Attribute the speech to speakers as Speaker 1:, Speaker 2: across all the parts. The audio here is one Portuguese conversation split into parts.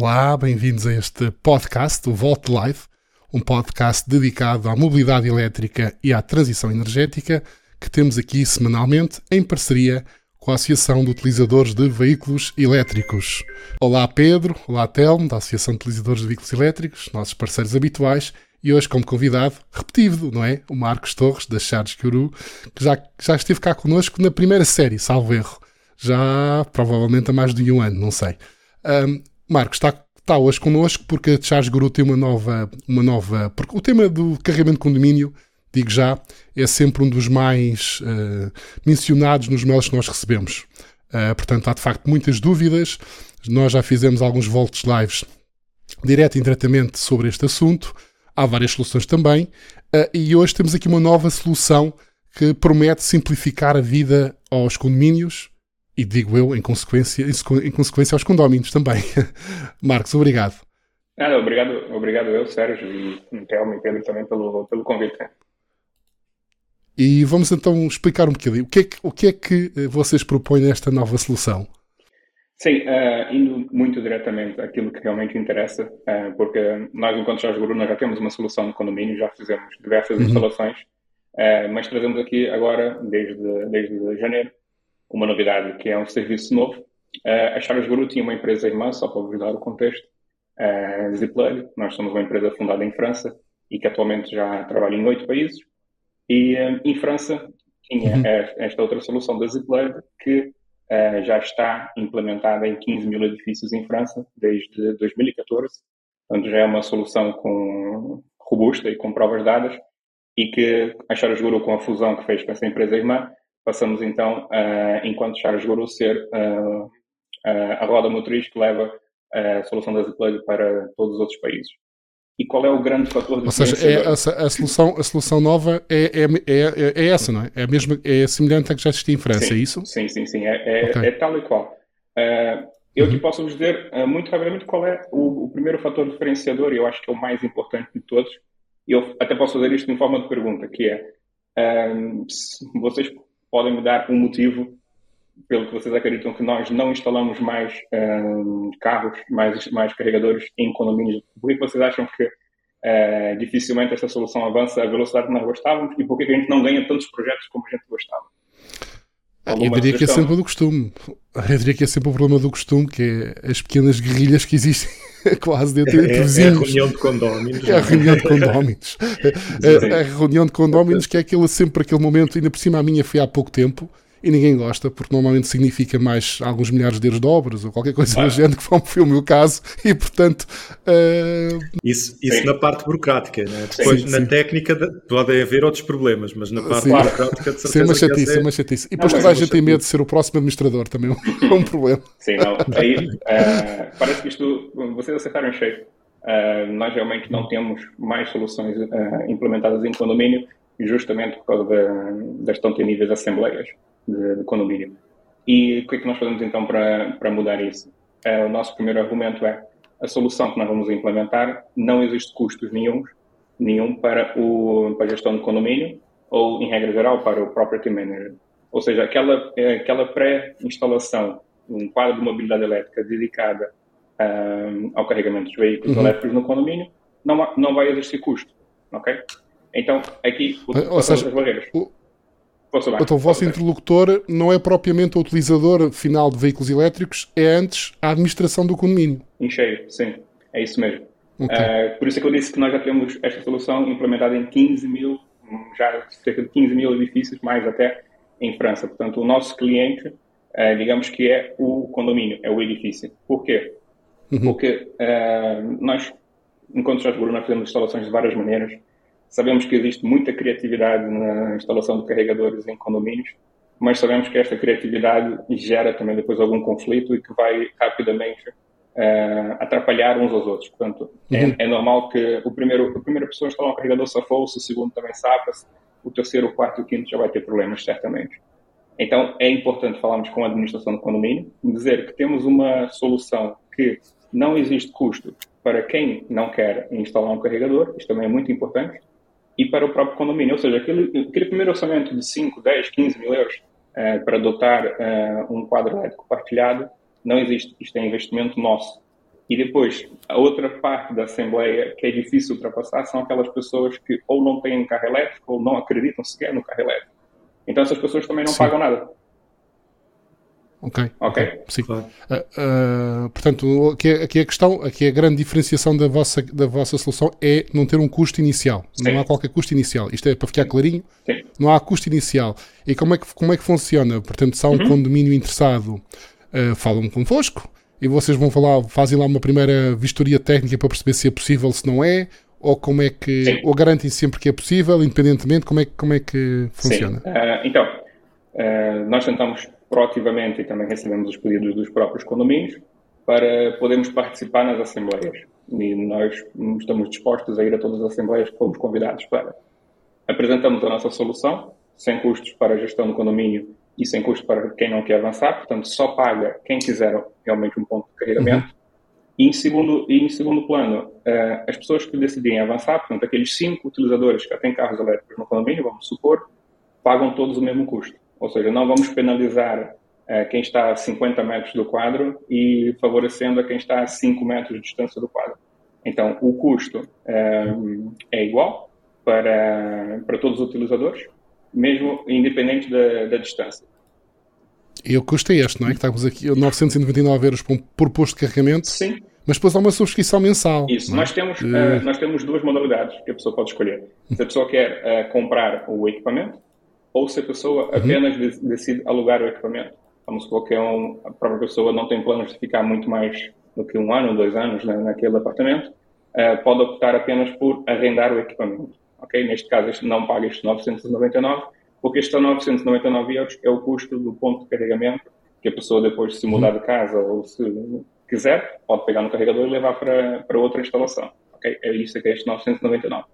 Speaker 1: Olá, bem-vindos a este podcast, o Volt Life, um podcast dedicado à mobilidade elétrica e à transição energética, que temos aqui semanalmente em parceria com a Associação de Utilizadores de Veículos Elétricos. Olá Pedro, olá Telmo, da Associação de Utilizadores de Veículos Elétricos, nossos parceiros habituais, e hoje como convidado, repetido, não é? O Marcos Torres, da Charles Guru, que já, já esteve cá connosco na primeira série, salvo erro. Já provavelmente há mais de um ano, não sei. Um, Marcos está, está hoje connosco porque a Charles Guru tem uma nova, uma nova. Porque o tema do carregamento de condomínio, digo já, é sempre um dos mais uh, mencionados nos mails que nós recebemos. Uh, portanto, há de facto muitas dúvidas. Nós já fizemos alguns volts lives direto e indiretamente sobre este assunto. Há várias soluções também. Uh, e hoje temos aqui uma nova solução que promete simplificar a vida aos condomínios e digo eu, em consequência, em consequência aos condóminos também. Marcos, obrigado.
Speaker 2: Nada, obrigado, obrigado eu, Sérgio, e Telmo e Pedro também pelo, pelo convite.
Speaker 1: E vamos então explicar um bocadinho. O que é que, o que, é que eh, vocês propõem nesta nova solução?
Speaker 2: Sim, uh, indo muito diretamente àquilo que realmente interessa, uh, porque nós, enquanto Jorge Guru, nós já temos uma solução no condomínio, já fizemos diversas uhum. instalações, uh, mas trazemos aqui agora, desde, desde janeiro, uma novidade, que é um serviço novo. Uh, a Charles Guru tinha uma empresa irmã, só para vos dar o contexto, uh, Zipplug. Nós somos uma empresa fundada em França e que atualmente já trabalha em oito países. E uh, em França tinha uhum. esta outra solução da Zipplug que uh, já está implementada em 15 mil edifícios em França desde 2014. Portanto, já é uma solução com, robusta e com provas dadas e que a Charles Guru, com a fusão que fez com essa empresa irmã, passamos então, uh, enquanto Charles Guru, ser uh, uh, a roda motriz que leva a solução da Zplug para todos os outros países. E qual é o grande fator de
Speaker 1: Ou seja, é a, a, solução, a solução nova é, é, é, é, essa, não é? É, a mesma, é semelhante à que já existia em França,
Speaker 2: sim,
Speaker 1: é isso?
Speaker 2: Sim, sim, sim. É, é, okay. é tal e qual. eu uhum. aqui posso dizer muito rapidamente qual é o, o, primeiro fator diferenciador, e eu acho que é o mais importante de todos. Eu até posso fazer isto em forma de pergunta, que é, vocês podem me dar um motivo pelo que vocês acreditam que nós não instalamos mais um, carros, mais, mais carregadores em condomínios? Por que vocês acham que uh, dificilmente esta solução avança a velocidade que nós gostávamos e por que a gente não ganha tantos projetos como a gente gostava?
Speaker 1: Eu diria que é sempre do costume. Eu diria que é sempre o problema do costume, que é as pequenas guerrilhas que existem quase dentro
Speaker 3: entre
Speaker 1: é, vizinhos.
Speaker 3: É a reunião de condóminos.
Speaker 1: É a reunião de condóminos. a, a, reunião de condóminos que é aquele, sempre aquele momento, ainda por cima a minha foi há pouco tempo, e ninguém gosta, porque normalmente significa mais alguns milhares de euros de obras ou qualquer coisa do género, que foi o meu caso, e portanto. Uh...
Speaker 3: Isso, isso na parte burocrática, né? depois sim, na sim. técnica de, pode haver outros problemas, mas na parte sim. burocrática de certeza. Sim,
Speaker 1: uma chatice, é uma chatice. E depois toda a gente tem medo de ser o próximo administrador também, é um problema.
Speaker 2: Sim, não. Aí uh, parece que isto, vocês acertaram em cheio. Uh, nós realmente não temos mais soluções uh, implementadas em condomínio, justamente por causa da, das tão temíveis assembleias de, de condomínio. E o que é que nós fazemos então para, para mudar isso? Uh, o nosso primeiro argumento é a solução que nós vamos implementar não existe custos nenhum, nenhum para, o, para a gestão do condomínio ou, em regra geral, para o property manager. Ou seja, aquela, aquela pré-instalação, um quadro de mobilidade elétrica dedicada um, ao carregamento dos veículos uhum. elétricos no condomínio, não, não vai existir custo, ok? Então, aqui, o,
Speaker 1: Ou seja, barreiras. O, então, o vosso interlocutor não é propriamente o utilizador final de veículos elétricos, é antes a administração do condomínio.
Speaker 2: Em cheio, sim. É isso mesmo. Okay. Uh, por isso é que eu disse que nós já temos esta solução implementada em 15 mil, já cerca de 15 mil edifícios, mais até, em França. Portanto, o nosso cliente, uh, digamos que é o condomínio, é o edifício. Por quê? Uhum. Porque uh, nós, enquanto já nós fazemos instalações de várias maneiras, Sabemos que existe muita criatividade na instalação de carregadores em condomínios, mas sabemos que esta criatividade gera também depois algum conflito e que vai rapidamente uh, atrapalhar uns aos outros. Portanto, é, uhum. é, é, normal que o primeiro, a primeira pessoa instalar um carregador safou-se, o segundo também safa-se, o terceiro, o quarto e o quinto já vai ter problemas, certamente. Então, é importante falarmos com a administração do condomínio, dizer que temos uma solução que não existe custo para quem não quer instalar um carregador, isto também é muito importante, e para o próprio condomínio. Ou seja, aquele, aquele primeiro orçamento de 5, 10, 15 mil euros uh, para adotar uh, um quadro elétrico partilhado não existe. Isto é investimento nosso. E depois, a outra parte da Assembleia que é difícil ultrapassar são aquelas pessoas que ou não têm carro elétrico ou não acreditam sequer no carro elétrico. Então essas pessoas também não Sim. pagam nada.
Speaker 1: Ok. Ok. Sim. Claro. Uh, uh, portanto, aqui, aqui a questão, aqui a grande diferenciação da vossa, da vossa solução é não ter um custo inicial. Sim. Não há qualquer custo inicial. Isto é para ficar clarinho. Sim. Não há custo inicial. E como é que, como é que funciona? Portanto, se há um uhum. condomínio interessado, uh, falam convosco e vocês vão falar, fazem lá uma primeira vistoria técnica para perceber se é possível, se não é, ou como é que, Sim. ou garantem sempre que é possível, independentemente, como é, como é que funciona?
Speaker 2: Uh, então, uh, nós tentamos proativamente e também recebemos os pedidos dos próprios condomínios para podermos participar nas assembleias. E nós estamos dispostos a ir a todas as assembleias que fomos convidados para. Apresentamos a nossa solução, sem custos para a gestão do condomínio e sem custo para quem não quer avançar, portanto, só paga quem quiser realmente um ponto de carregamento. Uhum. E em segundo, e em segundo plano, uh, as pessoas que decidirem avançar, portanto, aqueles cinco utilizadores que já têm carros elétricos no condomínio, vamos supor, pagam todos o mesmo custo. Ou seja, não vamos penalizar uh, quem está a 50 metros do quadro e favorecendo a quem está a 5 metros de distância do quadro. Então, o custo uh, é igual para, para todos os utilizadores, mesmo independente da, da distância.
Speaker 1: E o custo é este, não é? Que estamos aqui, 999 euros por, por posto de carregamento.
Speaker 2: Sim.
Speaker 1: Mas depois há uma subscrição mensal.
Speaker 2: Isso, é? nós, temos, uh, nós temos duas modalidades que a pessoa pode escolher. Se a pessoa quer uh, comprar o equipamento ou se a pessoa uhum. apenas decide alugar o equipamento. Vamos supor que é um, a própria pessoa não tem planos de ficar muito mais do que um ano, dois anos né, naquele apartamento, uh, pode optar apenas por arrendar o equipamento. Okay? Neste caso, este não paga estes 999, porque estes 999 euros é o custo do ponto de carregamento que a pessoa depois se mudar de casa ou se quiser, pode pegar no carregador e levar para, para outra instalação. Okay? É isso que é este 999.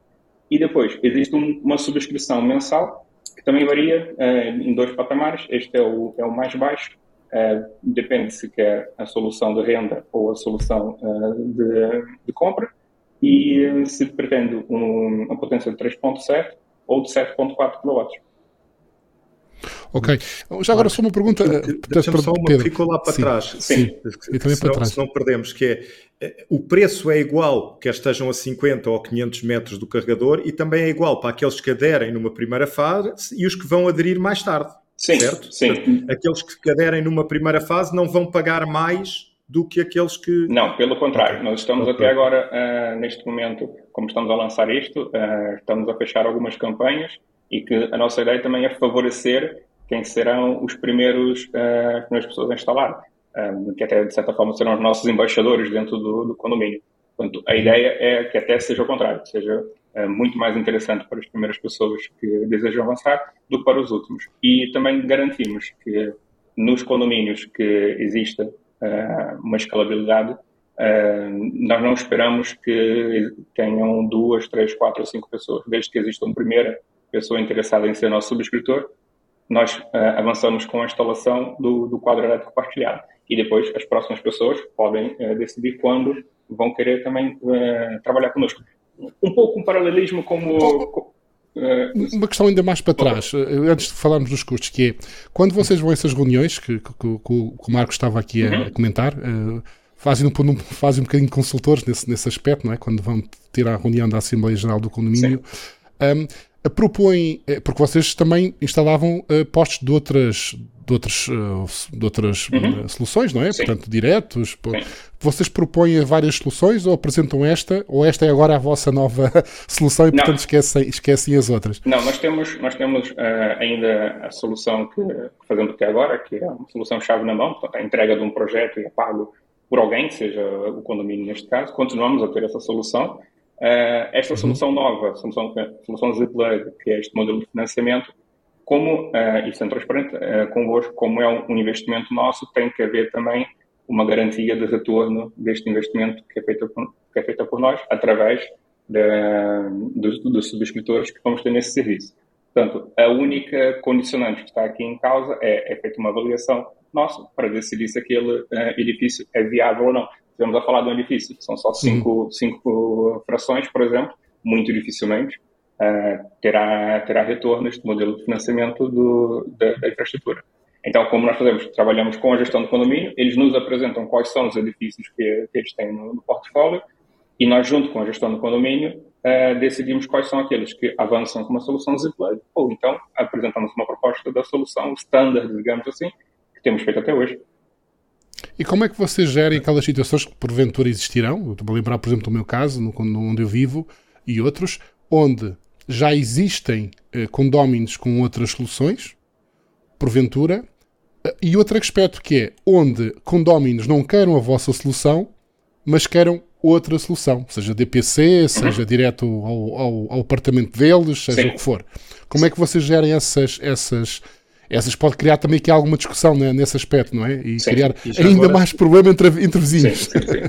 Speaker 2: E depois, existe um, uma subscrição mensal que também varia uh, em dois patamares. Este é o, é o mais baixo, uh, depende se quer a solução de renda ou a solução uh, de, de, compra, e se pretende um, uma potência de 3.7 ou de 7.4 kW.
Speaker 1: Ok. Já agora só uma pergunta.
Speaker 3: Deixa-me só uma Pedro. ficou lá para
Speaker 1: sim,
Speaker 3: trás.
Speaker 1: Sim, sim. e também
Speaker 3: para
Speaker 1: trás.
Speaker 3: Se não perdemos, que é eh, o preço é igual, quer estejam a 50 ou 500 metros do carregador, e também é igual para aqueles que aderem numa primeira fase e os que vão aderir mais tarde.
Speaker 2: Sim,
Speaker 3: certo?
Speaker 2: sim.
Speaker 3: Aqueles que aderem numa primeira fase não vão pagar mais do que aqueles que.
Speaker 2: Não, pelo contrário. Nós estamos okay. até agora, uh, neste momento, como estamos a lançar isto, uh, estamos a fechar algumas campanhas e que a nossa ideia também é favorecer quem serão os primeiros, uh, as primeiras pessoas a instalar, um, que até de certa forma serão os nossos embaixadores dentro do, do condomínio. Portanto, a ideia é que até seja o contrário, seja uh, muito mais interessante para as primeiras pessoas que desejam avançar do que para os últimos. E também garantimos que nos condomínios que exista uh, uma escalabilidade, nós não esperamos que tenham duas, três, quatro ou cinco pessoas, desde que exista uma primeira pessoa interessada em ser nosso subscritor, nós uh, avançamos com a instalação do, do, quadro elétrico partilhado. E depois as próximas pessoas podem uh, decidir quando vão querer também uh, trabalhar conosco. Um pouco um paralelismo como.
Speaker 1: Uma questão ainda mais para trás, antes de falarmos dos custos, que é quando vocês vão a essas reuniões, que, que, que, que o Marcos estava aqui a, uhum. comentar, fazem um, fazem um bocadinho de consultores nesse, nesse aspecto, não é? quando vão ter a reunião da Assembleia Geral do Condomínio. Um, propõem, eh, porque vocês também instalavam uh, postos de outras, de outras, uh, de outras uhum. soluções, não é? Sim. Portanto, diretos. Sim. Vocês propõem várias soluções ou apresentam esta, ou esta é agora a vossa nova solução e, não. portanto, esquecem, esquecem as outras?
Speaker 2: Não, nós temos, nós temos uh, ainda a solução que, que, fazemos até agora, que é uma solução chave na mão, portanto, a entrega de um projeto e é pago por alguém, seja o condomínio neste caso. Continuamos a ter essa solução. Uh, esta solução nova, solução, solução Zplug, que é este modelo de financiamento, como, uh, e sendo transparente uh, convosco, como é um, investimento nosso, tem que haver também uma garantia de retorno deste investimento que é feita por, que é por nós, através dos subscritores que vamos ter nesse serviço. Portanto, a única condicionante que está aqui em causa é, é feita uma avaliação nossa para decidir se aquele uh, edifício é viável ou não estamos a falar de um edifício, são só cinco, cinco frações, por exemplo, muito dificilmente uh, terá, terá retorno este modelo de financiamento do, da, da, infraestrutura. Então, como nós fazemos, trabalhamos com a gestão do condomínio, eles nos apresentam quais são os edifícios que, que eles têm no, no, portfólio e nós, junto com a gestão do condomínio, uh, decidimos quais são aqueles que avançam com uma solução zip-plug ou então apresentamos uma proposta da solução standard, digamos assim, que temos feito até hoje.
Speaker 1: E como é que vocês gerem aquelas situações que porventura existirão? Estou a lembrar, por exemplo, do meu caso, no, onde eu vivo, e outros, onde já existem eh, condóminos com outras soluções, porventura, eh, e outro aspecto que é onde condóminos não queiram a vossa solução, mas queiram outra solução, seja DPC, seja direto ao, ao, ao apartamento deles, seja Sim. o que for. Como é que vocês gerem essas, essas, essas pode criar também aqui alguma discussão né, nesse aspecto, não é? E sim, criar e ainda agora... mais problema entre, entre vizinhos. Sim, sim,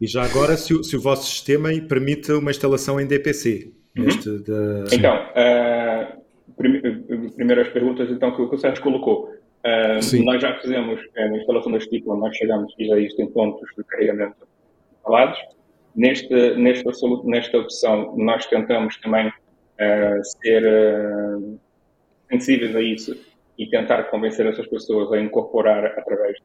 Speaker 3: e já agora, se o, se o, vosso sistema permite uma instalação em DPC. Uhum.
Speaker 2: De... Então, uh, primeiro as perguntas então, que o Sérgio colocou. Uh, nós já fizemos uh, a instalação deste tipo, nós chegamos e já existem pontos de carregamento falados. Neste, nesta, nesta opção, nós tentamos também uh, ser sensíveis a isso e tentar convencer essas pessoas a incorporar através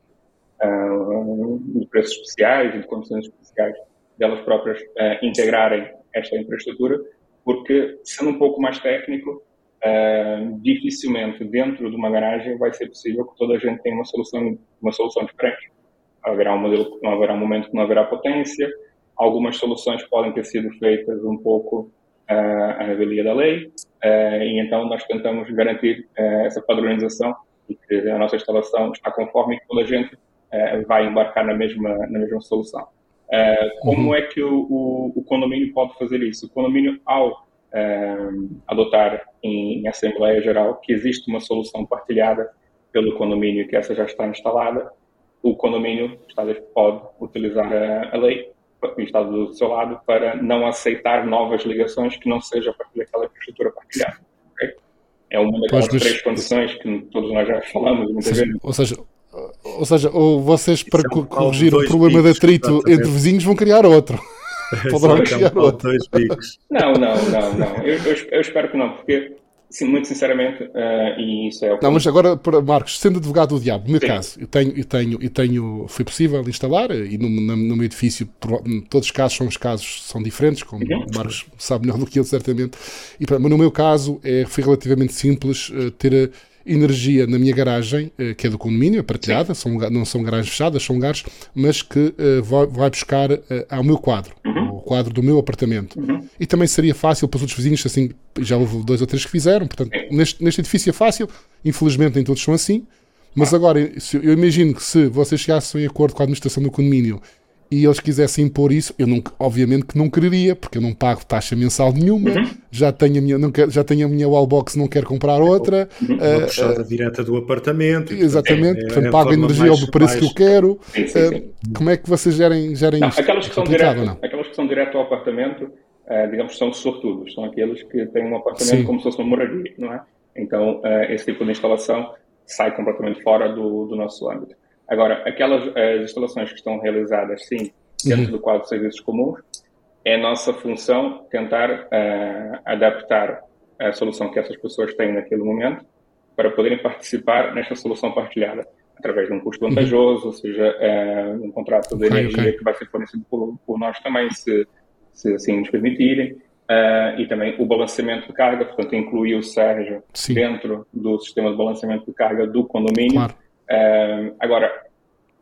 Speaker 2: uh, de preços especiais e de condições especiais delas próprias uh, integrarem esta infraestrutura, porque sendo um pouco mais técnico, uh, dificilmente dentro de uma garagem vai ser possível que toda a gente tenha uma solução, uma solução diferente. Haverá um modelo, haverá um momento que não haverá potência. Algumas soluções podem ter sido feitas um pouco a revelia da lei, e então nós tentamos garantir essa padronização e que a nossa instalação está conforme que toda a gente vai embarcar na mesma, na mesma solução. como uhum. é que o, o, o, condomínio pode fazer isso? O condomínio, ao adotar em, em Assembleia Geral que existe uma solução partilhada pelo condomínio que essa já está instalada, o condomínio pode utilizar a, a lei o Estado do seu lado para não aceitar novas ligações que não seja a partir daquela infraestrutura partilhada. Okay? É uma daquelas pois, mas... três condições que todos nós já falamos muitas vezes.
Speaker 1: Ou seja, ou seja, ou vocês para é um corrigir o problema de atrito entre vizinhos vão criar outro.
Speaker 2: Poderão criar outro. Não, não, não, não. Eu, eu, eu espero que não, porque Sim, muito sinceramente, uh, e isso é o que...
Speaker 1: Não, mas agora, para Marcos, sendo advogado do diabo, no meu Sim. caso, eu tenho, eu tenho, eu tenho, foi possível instalar, e no, no, no meu edifício, todos os casos são os casos são diferentes, como uhum. o Marcos sabe melhor do que eu, certamente, e, mas no meu caso é, foi relativamente simples uh, ter energia na minha garagem, uh, que é do condomínio, é partilhada, são, não são garagens fechadas, são lugares, mas que vai, vai, buscar ao meu quadro. Uhum quadro do meu apartamento. Uhum. E também seria fácil para os outros vizinhos, assim, já houve dois ou três que fizeram, portanto, neste, neste edifício é fácil, infelizmente nem todos são assim, mas agora, eu imagino que se vocês chegassem em acordo com a administração do condomínio e eles quisessem impor isso, eu não, obviamente que não quereria, porque eu não pago taxa mensal nenhuma, uhum. já, tenho a minha, não quero, já tenho a minha wallbox, não quero comprar outra.
Speaker 3: Uhum. Uh, puxada uh, direta do apartamento.
Speaker 1: Exatamente, é, portanto, é pago a energia ao preço mais... que eu quero. Sim, sim, sim. Uh, como é que vocês gerem, gerem
Speaker 2: não, isto? Aquelas que, são direto, aquelas que são direto ao apartamento, uh, digamos, são sortudos, são aqueles que têm um apartamento como se fosse uma moradia, não é? Então, esse tipo de instalação sai completamente fora do, do nosso âmbito. Agora, aquelas as instalações que estão realizadas, sim, dentro uhum. do quadro de serviços comuns, é nossa função tentar uh, adaptar a solução que essas pessoas têm naquele momento para poderem participar nesta solução partilhada, através de um custo uhum. vantajoso, ou seja, uh, um contrato de energia okay. que vai ser fornecido por, por nós também, se, se assim nos permitirem. Uh, e também o balanceamento de carga, portanto, incluir o Sérgio Sim. dentro do sistema de balanceamento de carga do condomínio. Claro. Uh, agora,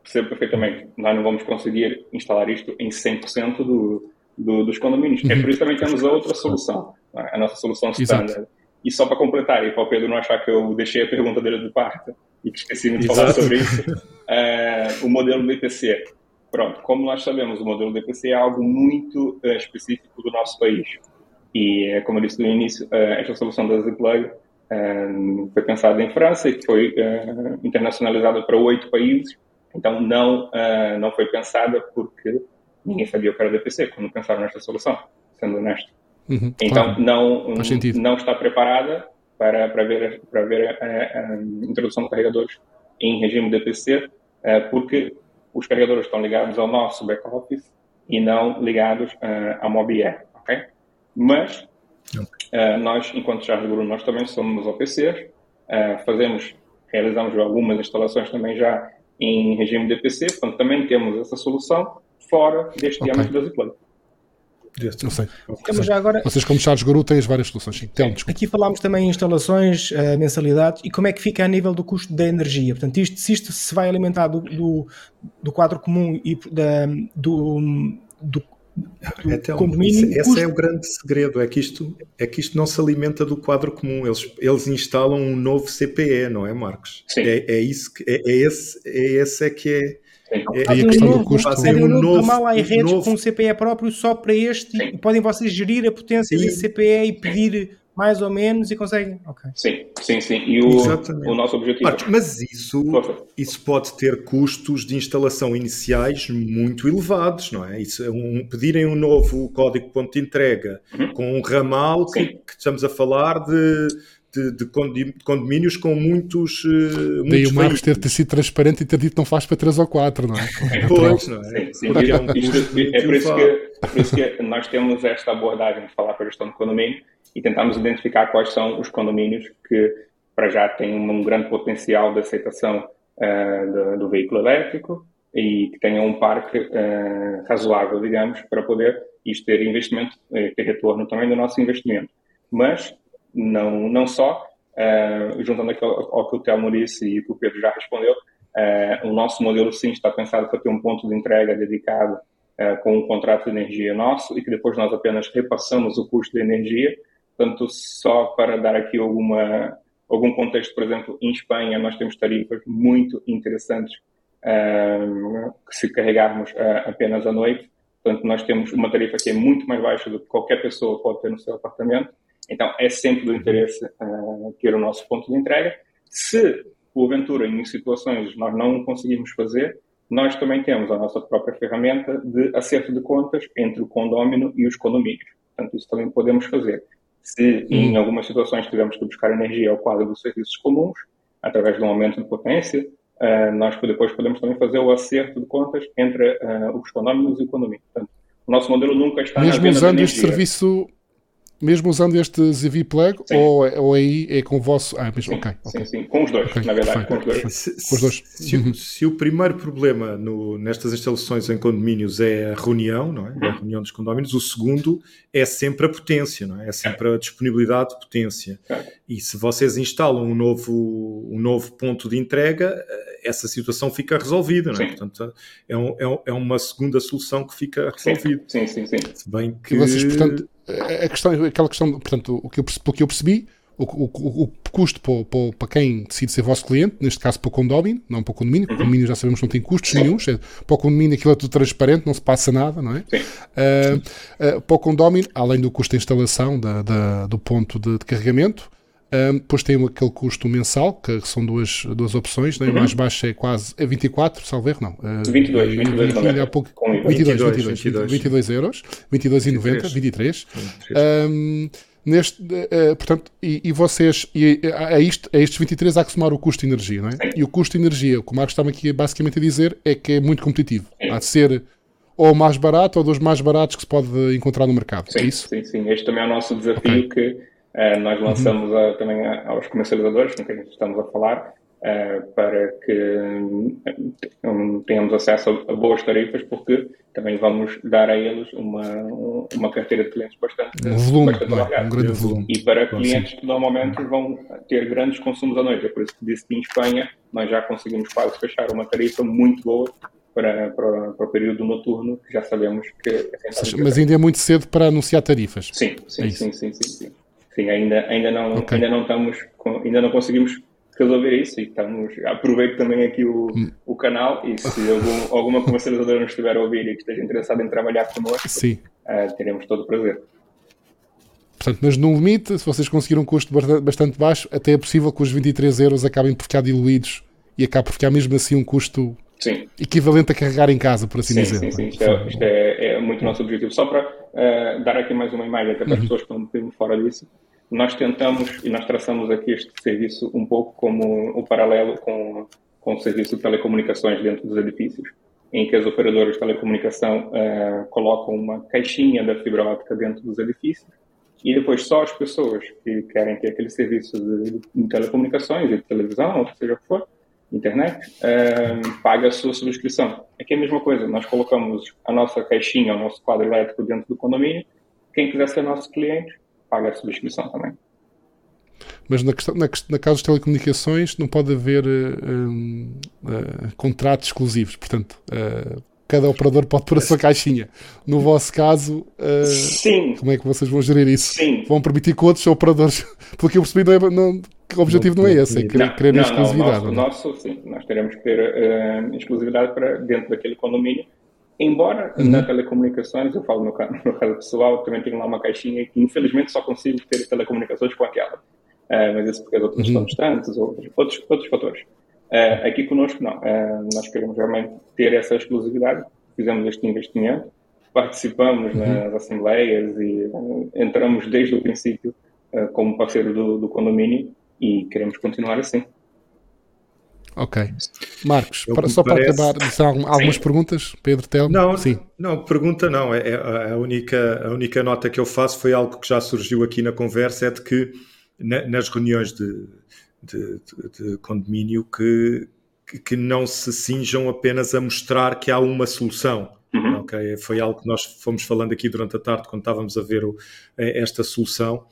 Speaker 2: percebo perfeitamente, nós não vamos conseguir instalar isto em 100% do, do, dos condomínios. É por isso também temos a outra solução, é? a nossa solução standard. E só para completar, e para o Pedro não achar que eu deixei a pergunta dele de parte e que esqueci de falar sobre isso, é, o modelo DPC. Pronto, como nós sabemos, o modelo DPC é algo muito uh, específico do nosso país. E, como eu disse no início, uh, esta solução da Zplug foi pensada em França e foi internacionalizada para oito países então não, uh, não foi pensada porque ninguém sabia o que era DPC quando pensaram nesta solução, sendo honesto. Uhum, então claro. não, não está preparada para, para ver, para ver a, a, introdução de carregadores em regime DPC, porque os carregadores estão ligados ao nosso back-office e não ligados uh, à MobIE, ok? Mas uh, nós, enquanto Charles Bruno, nós também somos OPCs, uh, fazemos realizamos algumas instalações também já em regime DPC, portanto também temos essa solução fora deste okay. âmbito da Zipline.
Speaker 1: Eu sei. Temos já agora... Vocês, como Charles Guru, têm as várias soluções. Sim. Então,
Speaker 4: Aqui falámos também em instalações, uh, mensalidades e como é que fica a nível do custo da energia. Portanto, isto, se isto se vai alimentar do, do, do quadro comum e da, do, do
Speaker 3: então, condomínio. Esse, esse é o grande segredo, é que, isto, é que isto não se alimenta do quadro comum. Eles, eles instalam um novo CPE, não é, Marcos? Sim. É, é isso que é, é, esse, é esse é que é
Speaker 4: é, a questão um novo, do custo. um novo, lá em redes novo... com um CPE próprio só para este Sim. e podem vocês gerir a potência sim. desse CPE e pedir mais ou menos e conseguem. Okay.
Speaker 2: Sim, sim, sim. E o, o nosso objetivo.
Speaker 3: Marcos, mas isso, isso pode ter custos de instalação iniciais muito elevados, não é? Isso, um, pedirem um novo código ponto de entrega uhum. com um ramal que, que estamos a falar de de, de, condomínios com muitos. Uh,
Speaker 1: Daí o Marcos ter, ter sido transparente e ter dito não faz para 3 ou 4, não é?
Speaker 2: pois, não é? Sim, sim. É, um, é, por isso que, é por isso que nós temos esta abordagem de falar para a gestão de condomínio e tentamos identificar quais são os condomínios que, para já, têm um grande potencial de aceitação uh, do, do, veículo elétrico e que tenham um parque uh, razoável, digamos, para poder isto ter investimento, ter retorno também do nosso investimento. Mas não, não só, uh, juntando aquilo ao que o Telmo disse e que o Pedro já respondeu, uh, o nosso modelo sim está pensado para ter um ponto de entrega dedicado uh, com um contrato de energia nosso e que depois nós apenas repassamos o custo da energia. Portanto, só para dar aqui alguma, algum contexto, por exemplo, em Espanha nós temos tarifas muito interessantes que se carregarmos apenas à noite. Portanto, nós temos uma tarifa que é muito mais baixa do que qualquer pessoa pode ter no seu apartamento então, é sempre do interesse uh, ter o nosso ponto de entrega. Se, porventura, em situações nós não conseguimos fazer, nós também temos a nossa própria ferramenta de acerto de contas entre o condómino e os condomínios. Portanto, isso também podemos fazer. Se em algumas situações tivermos que buscar energia ao quadro dos serviços comuns, através de um aumento de potência, uh, nós depois podemos também fazer o acerto de contas entre uh, os condóminos e o condomínio. Portanto, o nosso modelo nunca está
Speaker 1: Mesmo usando este serviço mesmo usando este ZV Plug ou, ou aí é com o vosso. Ah, mesmo,
Speaker 2: sim, okay, sim, sim, com os dois, okay, na verdade, com os dois. Se,
Speaker 3: com os dois. Se, uhum. se, o primeiro problema no, nestas instalações em condomínios é a reunião, não é? é? a reunião dos condomínios, o segundo é sempre a potência, não é? É sempre a disponibilidade de potência. E se vocês instalam um novo, um novo ponto de entrega, essa situação fica resolvida, não é? Portanto, é, um, é, é, uma segunda solução que fica resolvida.
Speaker 2: Sim, sim, sim.
Speaker 3: Se bem que.
Speaker 1: E vocês, portanto, a questão, aquela questão, portanto, o que eu, pelo que eu percebi, o, o, o custo para, para, para, quem decide ser vosso cliente, neste caso para o condomínio, não para o condomínio, porque o condomínio já sabemos que não tem custos nenhums, é, para o condomínio aquilo é tudo transparente, não se passa nada, não é? Uh, uh, para o condomínio, além do custo de instalação da, da do ponto de, de carregamento, um, depois tem aquele custo mensal, que são duas, duas opções, né? Uhum. o mais baixo é quase é 24, salvo erro, não. Uh,
Speaker 2: 22, 22, 22,
Speaker 1: há pouco, 22, 22, 22, 22 euros, 22,90, 23. Um, neste, uh, portanto, e, e vocês, e, a, a, isto, a estes 23 há que somar o custo de energia, não é? Sim. E o custo de energia, o que o Marcos estava aqui basicamente a dizer, é que é muito competitivo. Sim. Há de ser ou mais barato ou dos mais baratos que se pode encontrar no mercado.
Speaker 2: Sim,
Speaker 1: é isso?
Speaker 2: sim, sim. Este também é o nosso desafio okay. que Uh, nós lançamos uhum. a, também a, aos comercializadores com quem estamos a falar uh, para que tenhamos acesso a, boas tarifas, porque também vamos dar a eles uma, uma carteira de clientes bastante,
Speaker 1: um volume, bastante é? um grande volume.
Speaker 2: E para clientes que normalmente vão ter grandes consumos à noite. É por isso que disse que em Espanha nós já conseguimos quase fechar uma tarifa muito boa para, para, para, o período noturno, que já sabemos que é
Speaker 1: Mas ainda é muito cedo para anunciar tarifas.
Speaker 2: Sim, sim, é sim, sim, sim, sim, sim, ainda, ainda, não, okay. ainda não estamos, ainda não conseguimos resolver isso e estamos, aproveito também aqui o, hum. o canal e se algum, alguma comercializadora nos estiver a ouvir e que esteja interessado em trabalhar connosco, Sim. Uh, teremos todo o prazer.
Speaker 1: Portanto, mas no limite, se vocês conseguirem um custo bastante baixo, até é possível que os 23 euros acabem por ficar diluídos e acabe por ficar mesmo assim um custo sim. equivalente a carregar em casa, por assim
Speaker 2: sim,
Speaker 1: dizer.
Speaker 2: Sim, sim, isto, é, isto é, é, muito nosso objetivo. Só para uh, dar aqui mais uma imagem, até para as uhum. pessoas que estão um bocadinho fora disso, nós tentamos e nós traçamos aqui este serviço um pouco como o paralelo com, com o serviço de telecomunicações dentro dos edifícios, em que as operadoras de telecomunicação uh, colocam uma caixinha da fibra óptica dentro dos edifícios e depois só as pessoas que querem ter aquele serviço de, de telecomunicações, de televisão, ou seja o que for, internet, uh, paga a sua subscrição. Aqui é a mesma coisa, nós colocamos a nossa caixinha, o nosso quadro elétrico dentro do condomínio, quem quiser ser nosso cliente, paga a subscrição também.
Speaker 1: Mas na, questão, na, na caso de telecomunicações não pode haver uh, uh, contratos exclusivos, portanto, cada operador pode pôr a sua caixinha. No vosso caso,
Speaker 2: Sim.
Speaker 1: como é que vocês vão gerir isso?
Speaker 2: Sim.
Speaker 1: Vão permitir que outros operadores, porque eu percebi, não é, não, o objetivo não, não é esse, é querer, querer
Speaker 2: não,
Speaker 1: exclusividade.
Speaker 2: Não, nosso, nosso, sim, nós teremos que ter uh, exclusividade para dentro daquele condomínio. Embora uhum. na telecomunicações, eu falo no, no caso pessoal, também tenho lá uma caixinha que infelizmente só consigo ter telecomunicações com aquela. Uh, mas isso porque as outras uhum. estão distantes, ou outros, outros fatores. Uh, aqui conosco, não. nós queremos realmente ter essa exclusividade. Fizemos este investimento, participamos uhum. nas assembleias e entramos desde o princípio como parceiro do, do condomínio e queremos continuar assim.
Speaker 1: Ok. Marcos, para, só parece... para acabar, são algumas Sim. perguntas, Pedro Telmo?
Speaker 3: Não,
Speaker 1: Sim.
Speaker 3: não, pergunta não. É, é, a, única, a única nota que eu faço foi algo que já surgiu aqui na conversa, é de que na, nas reuniões de, de, de, de condomínio que, que não se cinjam apenas a mostrar que há uma solução. Uhum. Okay? Foi algo que nós fomos falando aqui durante a tarde quando estávamos a ver o, esta solução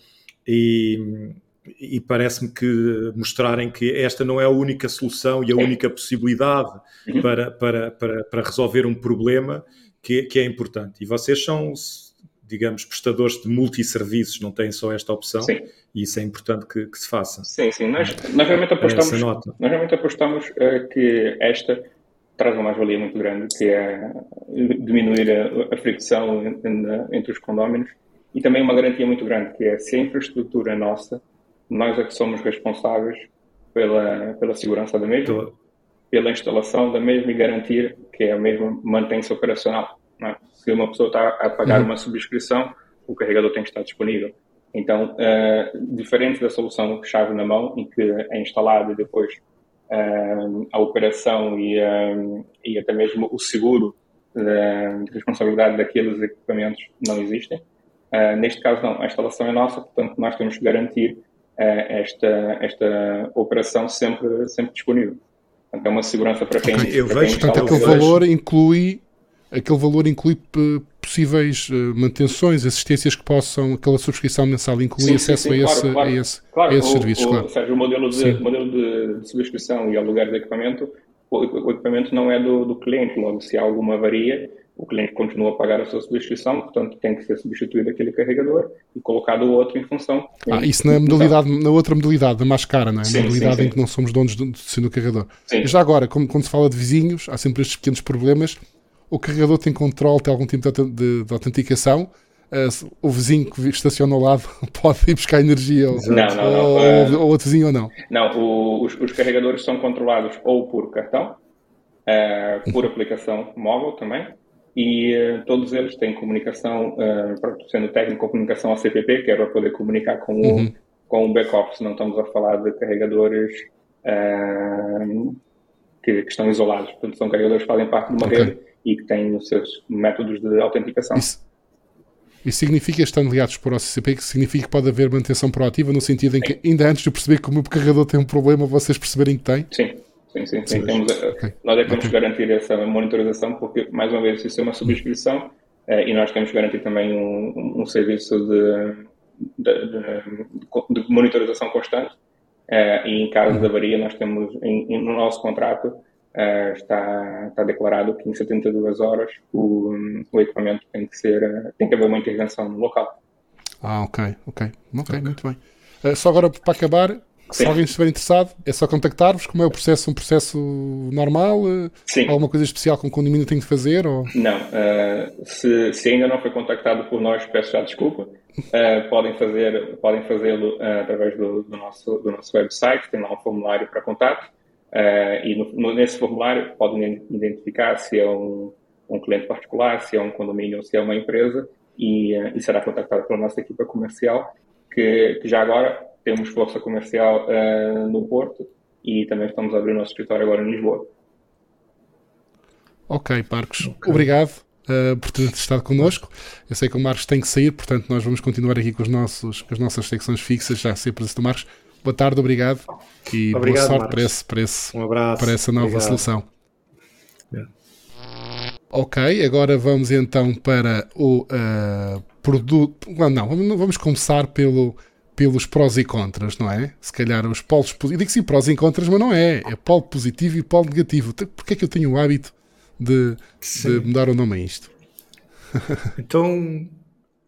Speaker 3: e e parece-me que mostrarem que esta não é a única solução e a única possibilidade para, para, para, para resolver um problema que, que é importante. E vocês são, digamos, prestadores de multisserviços, não têm só esta opção, sim. e isso é importante que, que, se faça.
Speaker 2: Sim, sim. Nós, nós realmente apostamos, nós realmente apostamos uh, que esta traz uma mais-valia muito grande, que é diminuir a, a fricção entre os condóminos, e também uma garantia muito grande, que é se a infraestrutura nossa, nós é que somos responsáveis pela, pela segurança da mesma, pela instalação da mesma e garantir que a mesma mantém-se operacional. É? Se uma pessoa está a pagar uhum. uma subscrição, o carregador tem que estar disponível. Então, uh, diferente da solução chave na mão, em que é instalado e depois uh, a operação e, uh, e até mesmo o seguro de responsabilidade daqueles equipamentos não existem. neste caso, não. A instalação é nossa, portanto, nós temos que garantir esta, esta operação sempre, sempre disponível. Portanto, é uma segurança para quem. Okay,
Speaker 1: eu vejo, portanto, aquele valor inclui aquele valor inclui possíveis uh, manutenções, assistências que possam, aquela subscrição mensal inclui sim, acesso sim, sim, a, esse, claro, claro. a, esse, claro, a esses o, serviços.
Speaker 2: O,
Speaker 1: claro.
Speaker 2: Seja, o modelo, de, modelo de, de, subscrição e aluguer de equipamento, o, o equipamento não é do, do cliente, logo se há alguma avaria, o cliente continua a pagar a sua subscrição, portanto tem que ser substituído aquele carregador e colocado outro em função.
Speaker 1: Ah, isso na modalidade, na outra modalidade, a mais cara, não é? Sim, na modalidade sim, sim. em que não somos donos do, do carregador. Já agora, como, quando se fala de vizinhos, há sempre estes pequenos problemas. O carregador tem controle, tem algum tipo de, de, de autenticação. Uh, o vizinho que estaciona ao lado pode ir buscar energia ou,
Speaker 2: não, não, não.
Speaker 1: Ou, uh, ou, outro vizinho ou não?
Speaker 2: Não, o, os, os, carregadores são controlados ou por cartão, uh, por aplicação móvel também, e uh, todos eles têm comunicação, uh, sendo técnico, comunicação ACPP, que é para poder comunicar com o, uhum. com o back-office. Não estamos a falar de carregadores uh, que, que, estão isolados. Portanto, são carregadores que fazem parte de uma okay. rede e que têm os seus métodos de autenticação.
Speaker 1: Isso, isso significa, estando ligados por OCCP, que significa que pode haver manutenção proativa, no sentido em que, ainda antes de perceber que o meu carregador tem um problema, vocês perceberem que tem?
Speaker 2: Sim. Sim, sim, sim. Temos, okay. Nós é que temos que garantir essa monitorização, porque, mais uma vez, isso é uma subscrição eh, e nós temos que garantir também um, um serviço de, de, de, de, monitorização constante. Eh, e em caso de uhum. avaria, nós temos, em, no nosso contrato, eh, está, está declarado que em 72 horas o, o equipamento tem que ser, tem que haver uma intervenção no local.
Speaker 1: Ah, ok, ok, ok, muito bem. Uh, só agora para acabar, se alguém estiver interessado, é só contactar-vos. Como é o processo? Um processo normal?
Speaker 2: Sim.
Speaker 1: Alguma coisa especial que um condomínio tem de fazer? Ou...
Speaker 2: Não. Uh, se, se, ainda não foi contactado por nós, peço já desculpa. Uh, podem fazer, podem fazê-lo uh, através do, do, nosso, do nosso website. Tem lá um formulário para contato. e no, no, nesse formulário podem identificar se é um, um cliente particular, se é um condomínio ou se é uma empresa. E, e será contactado pela nossa equipa comercial, que, que já agora temos força comercial uh, no Porto e também estamos a abrir o nosso escritório agora em Lisboa.
Speaker 1: Ok, Parcos, okay. obrigado. uh, por ter estado connosco. Eu sei que o Marcos tem que sair, portanto, nós vamos continuar aqui com, os nossos, com as nossas secções fixas, já sempre do Marcos. Boa tarde, obrigado e obrigado, boa sorte para, esse, para, esse, um para essa nova obrigado. solução. Ok, agora vamos então para o uh, produto. Não, vamos começar pelo, pelos prós e contras, não é? Se calhar os polos positivos. Digo sim, prós e contras, mas não é. É polo positivo e polo negativo. Porquê é que eu tenho o hábito de, de mudar o nome a isto?
Speaker 3: então,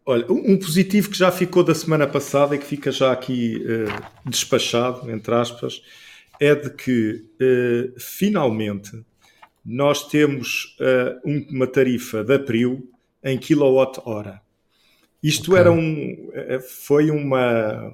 Speaker 3: olha, um positivo que já ficou da semana passada e que fica já aqui uh, despachado, entre aspas, é de que uh, finalmente nós temos uh, uma tarifa de abril em quilowatt-hora. Isto okay. era um, eh, foi uma,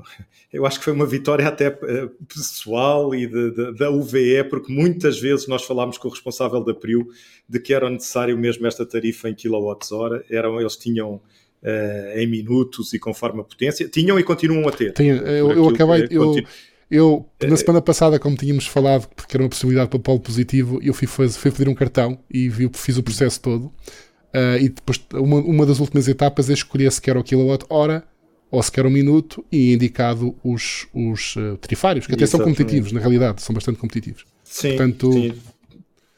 Speaker 3: eu acho que foi uma vitória até eh, pessoal e de, de, da UVE, porque muitas vezes nós falámos com o responsável da Priu de que era necessário mesmo esta tarifa em quilowatts-hora, eram, eles tinham uh, em minutos e conforme a potência, tinham e continuam a ter.
Speaker 1: Eu, eu acabei, eu, eu, na semana passada, como tínhamos falado, porque era uma possibilidade para o polo positivo, eu fui, fui pedir um cartão e vi, fiz o processo todo. Uh, e depois, uma, uma das últimas etapas é escolher se quer o kilowatt-hora ou se quer o minuto e indicado os, os uh, tarifários, que até Exatamente. são competitivos, na realidade, são bastante competitivos.
Speaker 3: Sim, Portanto, sim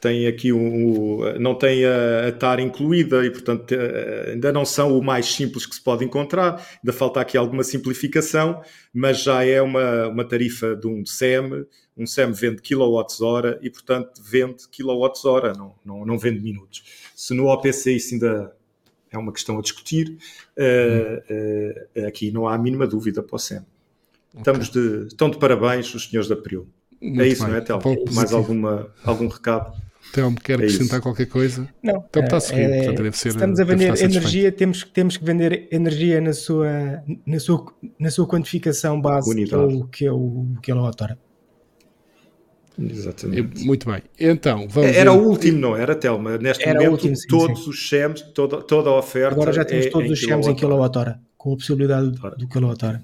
Speaker 3: tem aqui um, um, não tem a, a TAR incluída e, portanto, eh, ainda não são o mais simples que se pode encontrar, ainda falta aqui alguma simplificação, mas já é uma, uma tarifa de um SEM, um SEM vende kilowatts-hora e, portanto, vende kilowatts-hora, não, não, não vende minutos. Se no OPC isso ainda é uma questão a discutir, uh, uh, aqui não há a mínima dúvida para o SEM. Okay. Estamos de, estão de parabéns os senhores da Priu. é isso, bem. não é, Tel? Mais alguma, algum recado?
Speaker 1: Telmo, quer é acrescentar qualquer coisa?
Speaker 4: Não. Então está a seguir, é, portanto deve ser. Estamos a vender energia, temos, temos que vender energia na sua, na sua, na sua quantificação base, que é o que é o quilowatt-hora.
Speaker 3: Exatamente.
Speaker 1: Muito bem. Então, vamos
Speaker 3: Era ver... o último, não era, Telma? Neste era momento, último, sim, todos sim. os SHEMs, toda, toda a oferta.
Speaker 4: Agora já temos é todos os SHEMs em quilowatt-hora, com a possibilidade do, do quilowatt-hora.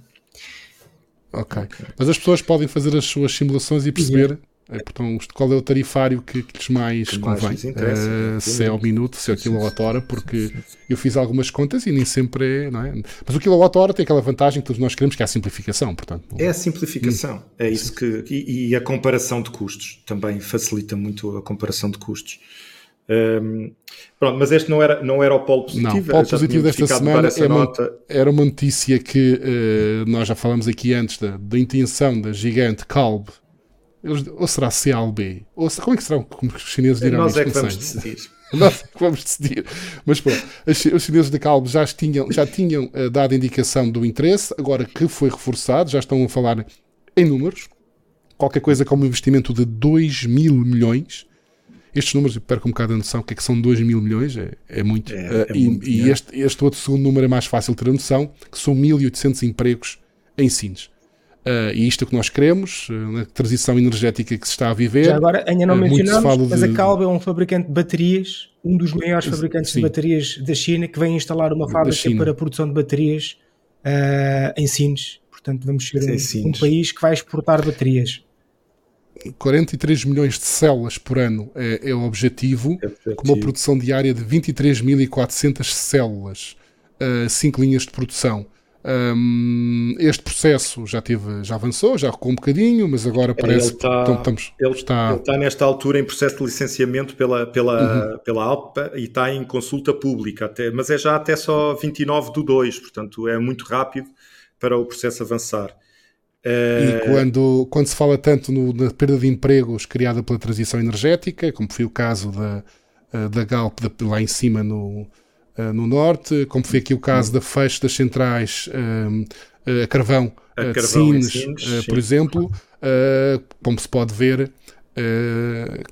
Speaker 1: Okay. ok. Mas as pessoas podem fazer as suas simulações e perceber é, portanto, qual é o tarifário que, que lhes mais que convém? Mais uh, se é ao minuto, se é ao quilowatt-hora, porque eu fiz algumas contas e nem sempre é, não é? Mas o quilowatt-hora tem aquela vantagem que todos nós queremos, que é a simplificação, portanto.
Speaker 3: É a simplificação, hum. é isso que... E, e, a comparação de custos, também facilita muito a comparação de custos. Um, pronto, mas este não era, não era o polo positivo.
Speaker 1: Não, o polo positivo desta semana é uma, era uma notícia que uh, nós já falamos aqui antes da, da intenção da gigante Calb eles, ou será CLB? Ou como é que será como os chineses dirão
Speaker 3: Nós é que vamos decidir.
Speaker 1: Nós é que vamos decidir. Mas pronto, os chineses da Calbo já tinham, já tinham uh, dado indicação do interesse, agora que foi reforçado, já estão a falar em números. Qualquer coisa como um investimento de 2 mil milhões. Estes números, eu perco um bocado a noção, o que é que são 2 mil milhões? É, é muito. É, uh, muito e, e este, este outro segundo número é mais fácil ter a noção, que são 1.800 empregos em Sines. Uh, e isto é o que nós queremos, uh, na transição energética que se está a viver. Já
Speaker 4: agora, ainda não uh, mencionamos, mas de... a Calba é um fabricante de baterias, um dos maiores fabricantes Sim. de baterias da China, que vem instalar uma fábrica para a produção de baterias em Sines. Portanto, vamos ser um, um, país que vai exportar baterias.
Speaker 1: 43 milhões de células por ano é, é o objetivo, é com uma produção diária de 23.400 células, 5 linhas de produção. Um, este processo já teve, já avançou, já recuou um bocadinho, mas agora parece
Speaker 3: ele está,
Speaker 1: que estamos,
Speaker 3: ele, está... ele está nesta altura em processo de licenciamento pela, pela, uhum. pela ALPA e está em consulta pública, até, mas é já até só 29 do 2, portanto é muito rápido para o processo avançar.
Speaker 1: E eh, quando, quando se fala tanto no, na perda de empregos criada pela transição energética, como foi o caso da, eh, da Galp lá em cima no, uh, no norte, como foi aqui o caso da fecho das centrais uh, a carvão, a de Sines, Sines por exemplo, como se pode ver,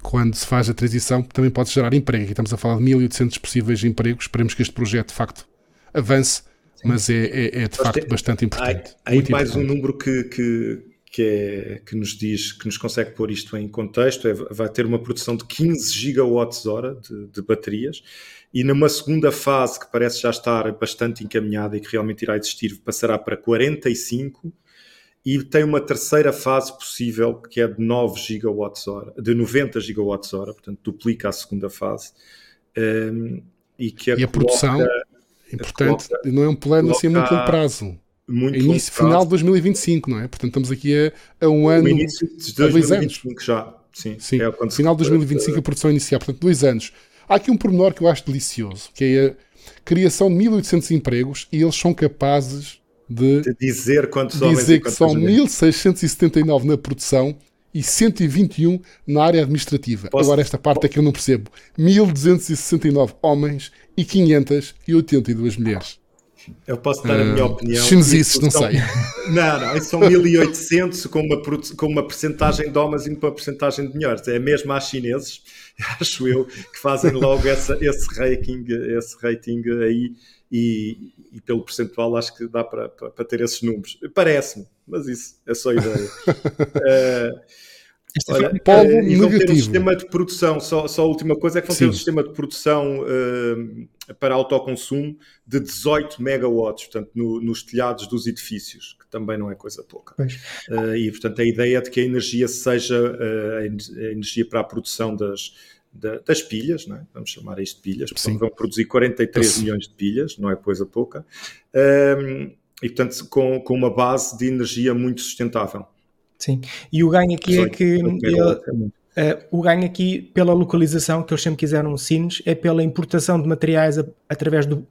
Speaker 1: quando se faz a transição, também pode gerar emprego. Aqui estamos a falar de 1.800 possíveis empregos. Esperemos que este projeto de facto avance, Sim. mas é, é, é de facto bastante importante.
Speaker 3: Há, há mais importante. um número que, que, que, é, que nos diz, que nos consegue pôr isto em contexto, é, vai ter uma produção de 15 gigawatts hora de, de baterias e numa segunda fase que parece já estar bastante encaminhada e que realmente irá existir, passará para 45 e tem uma terceira fase possível que é de 9 gigawatts hora, de 90 gigawatts hora, portanto duplica a segunda fase. Um, e que
Speaker 1: a, e a produção, importante, coloca, não é um plano assim a muito longo prazo. Muito início, longo final de 2025, não é? Portanto, estamos aqui a, a um ano.
Speaker 3: início de 2025 já. Sim,
Speaker 1: Sim. É final de 2025 a produção inicial, portanto, dois anos. Há aqui um pormenor que eu acho delicioso, que é a criação de 1800 empregos e eles são capazes de,
Speaker 3: de dizer quantos
Speaker 1: dizer que são 1679 na produção e 121 na área administrativa. Posso... Agora, esta parte é que eu não percebo: 1269 homens e 582 mulheres.
Speaker 3: Eu posso dar a minha uh, opinião.
Speaker 1: Chineses, não são... sei.
Speaker 3: Não, não, são 1800 com uma, com uma percentagem de homens e uma percentagem de mulheres. É mesmo às chineses, acho eu, que fazem logo essa, esse, rating, esse rating aí e, e, pelo percentual acho que dá para, para, para ter esses números. Parece-me, mas isso é só ideia. uh, olha, polo uh, e vão ter um sistema de produção, só, só a última coisa é que vão Sim. ter um sistema de produção uh, para autoconsumo de 18 megawatts, portanto, no, nos telhados dos edifícios, que também não é coisa pouca. Uh, e, portanto, a ideia é de que a energia seja a energia para a produção das, das pilhas, é? vamos chamar isto de pilhas, porque vão produzir 43 milhões de pilhas, não é coisa pouca, um, e portanto com, com uma base de energia muito sustentável.
Speaker 4: Sim, e o ganho aqui é que ele, uh, o ganho aqui pela localização, que eles sempre quiseram Sines, é pela importação de materiais a, através do,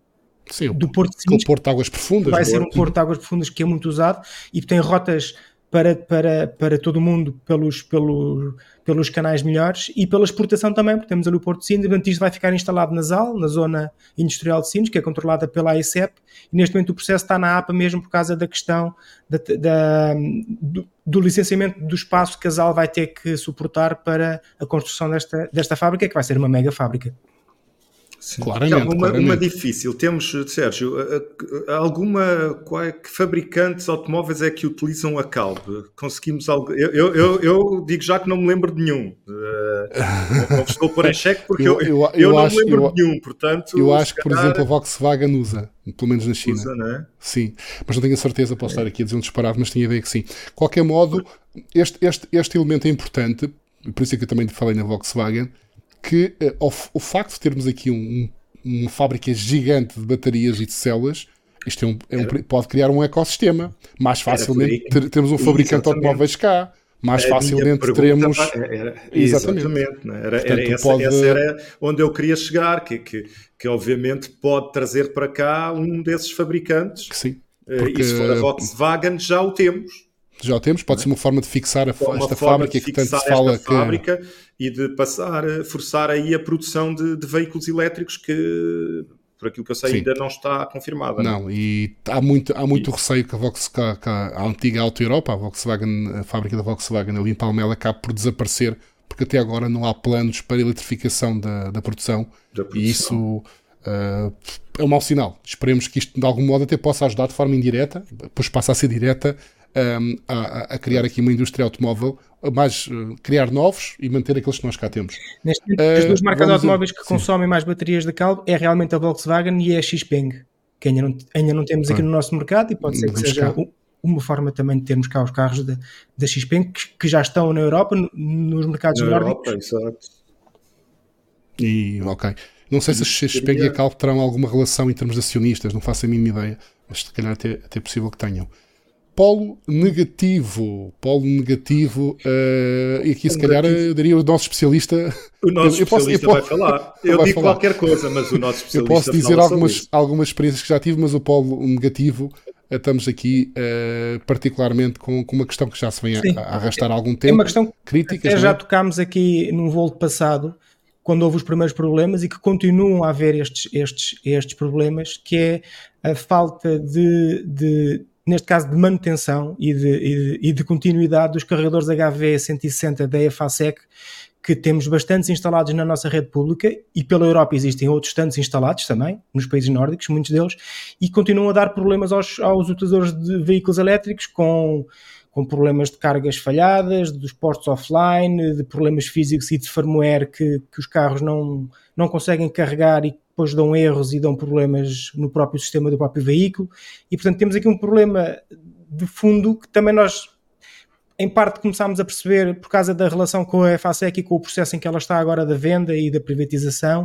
Speaker 1: Sim, do Porto de Sines. Porto de Águas Profundas.
Speaker 4: Vai ser um Porto de Águas Profundas que é muito usado e tem rotas para, para, para todo o mundo pelos, pelo, pelos canais melhores e pela exportação também, porque temos ali o Porto de Sines, isto vai ficar instalado na ZAL, na Zona Industrial de Sines, que é controlada pela AICEP, e neste momento o processo está na APA mesmo por causa da questão da, da, do, do, licenciamento do espaço que a ZAL vai ter que suportar para a construção desta, desta fábrica, que vai ser uma mega fábrica.
Speaker 1: Sim. Claramente,
Speaker 3: uma,
Speaker 1: claramente.
Speaker 3: uma difícil. Temos, Sérgio, alguma qual, que fabricantes automóveis é que utilizam a Calbe? Conseguimos algo? Eu, eu, eu, digo já que não me lembro de nenhum. Uh, não estou a pôr em xeque porque eu, eu, eu, eu não acho, me lembro de nenhum. Portanto,
Speaker 1: eu acho que, por exemplo, a Volkswagen usa, pelo menos na China.
Speaker 3: Usa, não é?
Speaker 1: Sim, mas não tenho a certeza, posso é. estar aqui a dizer um disparado, mas tinha a ideia que sim. De qualquer modo, este, este, este elemento é importante, por isso é que eu também falei na Volkswagen que uh, o, facto de termos aqui um, uma fábrica gigante de baterias e de células, isto é um, é um, pode criar um ecossistema. Mais facilmente ter, temos um fabricante de automóveis cá. Mais a facilmente teremos.
Speaker 3: Era, exatamente. exatamente é? era, Portanto, era essa, pode... essa, era onde eu queria chegar, que, que, que obviamente pode trazer para cá um desses fabricantes.
Speaker 1: Que sim.
Speaker 3: Porque... E se for a Volkswagen, já o temos
Speaker 1: já o temos, pode ser uma forma de fixar a, esta fábrica que tanto se fala que...
Speaker 3: fábrica e de passar, forçar aí a produção de, de veículos elétricos que por aquilo que eu sei, Sim. ainda não está confirmada.
Speaker 1: Não, não, e há muito, há muito receio que a, Volkswagen, que a antiga Auto Europa, a Volkswagen, a fábrica da Volkswagen ali em Palmela, acabe por desaparecer, porque até agora não há planos para a eletrificação da, da, produção, da produção, e isso uh, é um mau sinal. Esperemos que isto de algum modo até possa ajudar de forma indireta, depois passa a ser direta, um, a, a, criar aqui uma indústria automóvel, mais uh, criar novos e manter aqueles que nós cá temos.
Speaker 4: Neste momento, uh, as duas marcas de automóveis que sim. consomem mais baterias de caldo é realmente a Volkswagen e a Xpeng, que ainda não, ainda não temos aqui no nosso mercado e pode ser que seja uma forma também de termos cá os carros da, da Xpeng que, que já estão na Europa, nos mercados na nórdicos. Europa.
Speaker 1: E, ok. Não sei se a Xpeng e a Calp terão alguma relação em termos de acionistas, não faço a mínima ideia, mas se calhar até, até é possível que tenham polo negativo. Polo negativo, uh, e aqui se calhar eu daria o nosso especialista.
Speaker 3: O nosso eu, especialista eu posso, eu vai falar. Eu digo falar. qualquer coisa, mas o nosso especialista.
Speaker 1: Eu posso dizer algumas, algumas experiências que já tive, mas o polo negativo eh, estamos aqui uh, particularmente com, com, uma questão que já se vem a, a, arrastar há algum tempo. É
Speaker 4: uma questão crítica. É? já tocámos aqui num voo passado, quando houve os primeiros problemas e que continuam a haver estes, estes, estes problemas, que é a falta de, de neste caso de manutenção e de, e de, e de continuidade dos carregadores HV160 da EFASEC, que temos bastantes instalados na nossa rede pública e pela Europa existem outros tantos instalados também, nos países nórdicos, muitos deles, e continuam a dar problemas aos, aos utilizadores de veículos elétricos com, com problemas de cargas falhadas, dos portos offline, de problemas físicos e de firmware que, que os carros não, não conseguem carregar e depois dão erros e dão problemas no próprio sistema do próprio veículo. E portanto temos aqui um problema de fundo que também nós em parte começámos a perceber por causa da relação com a FASEC e com o processo em que ela está agora da venda e da privatização,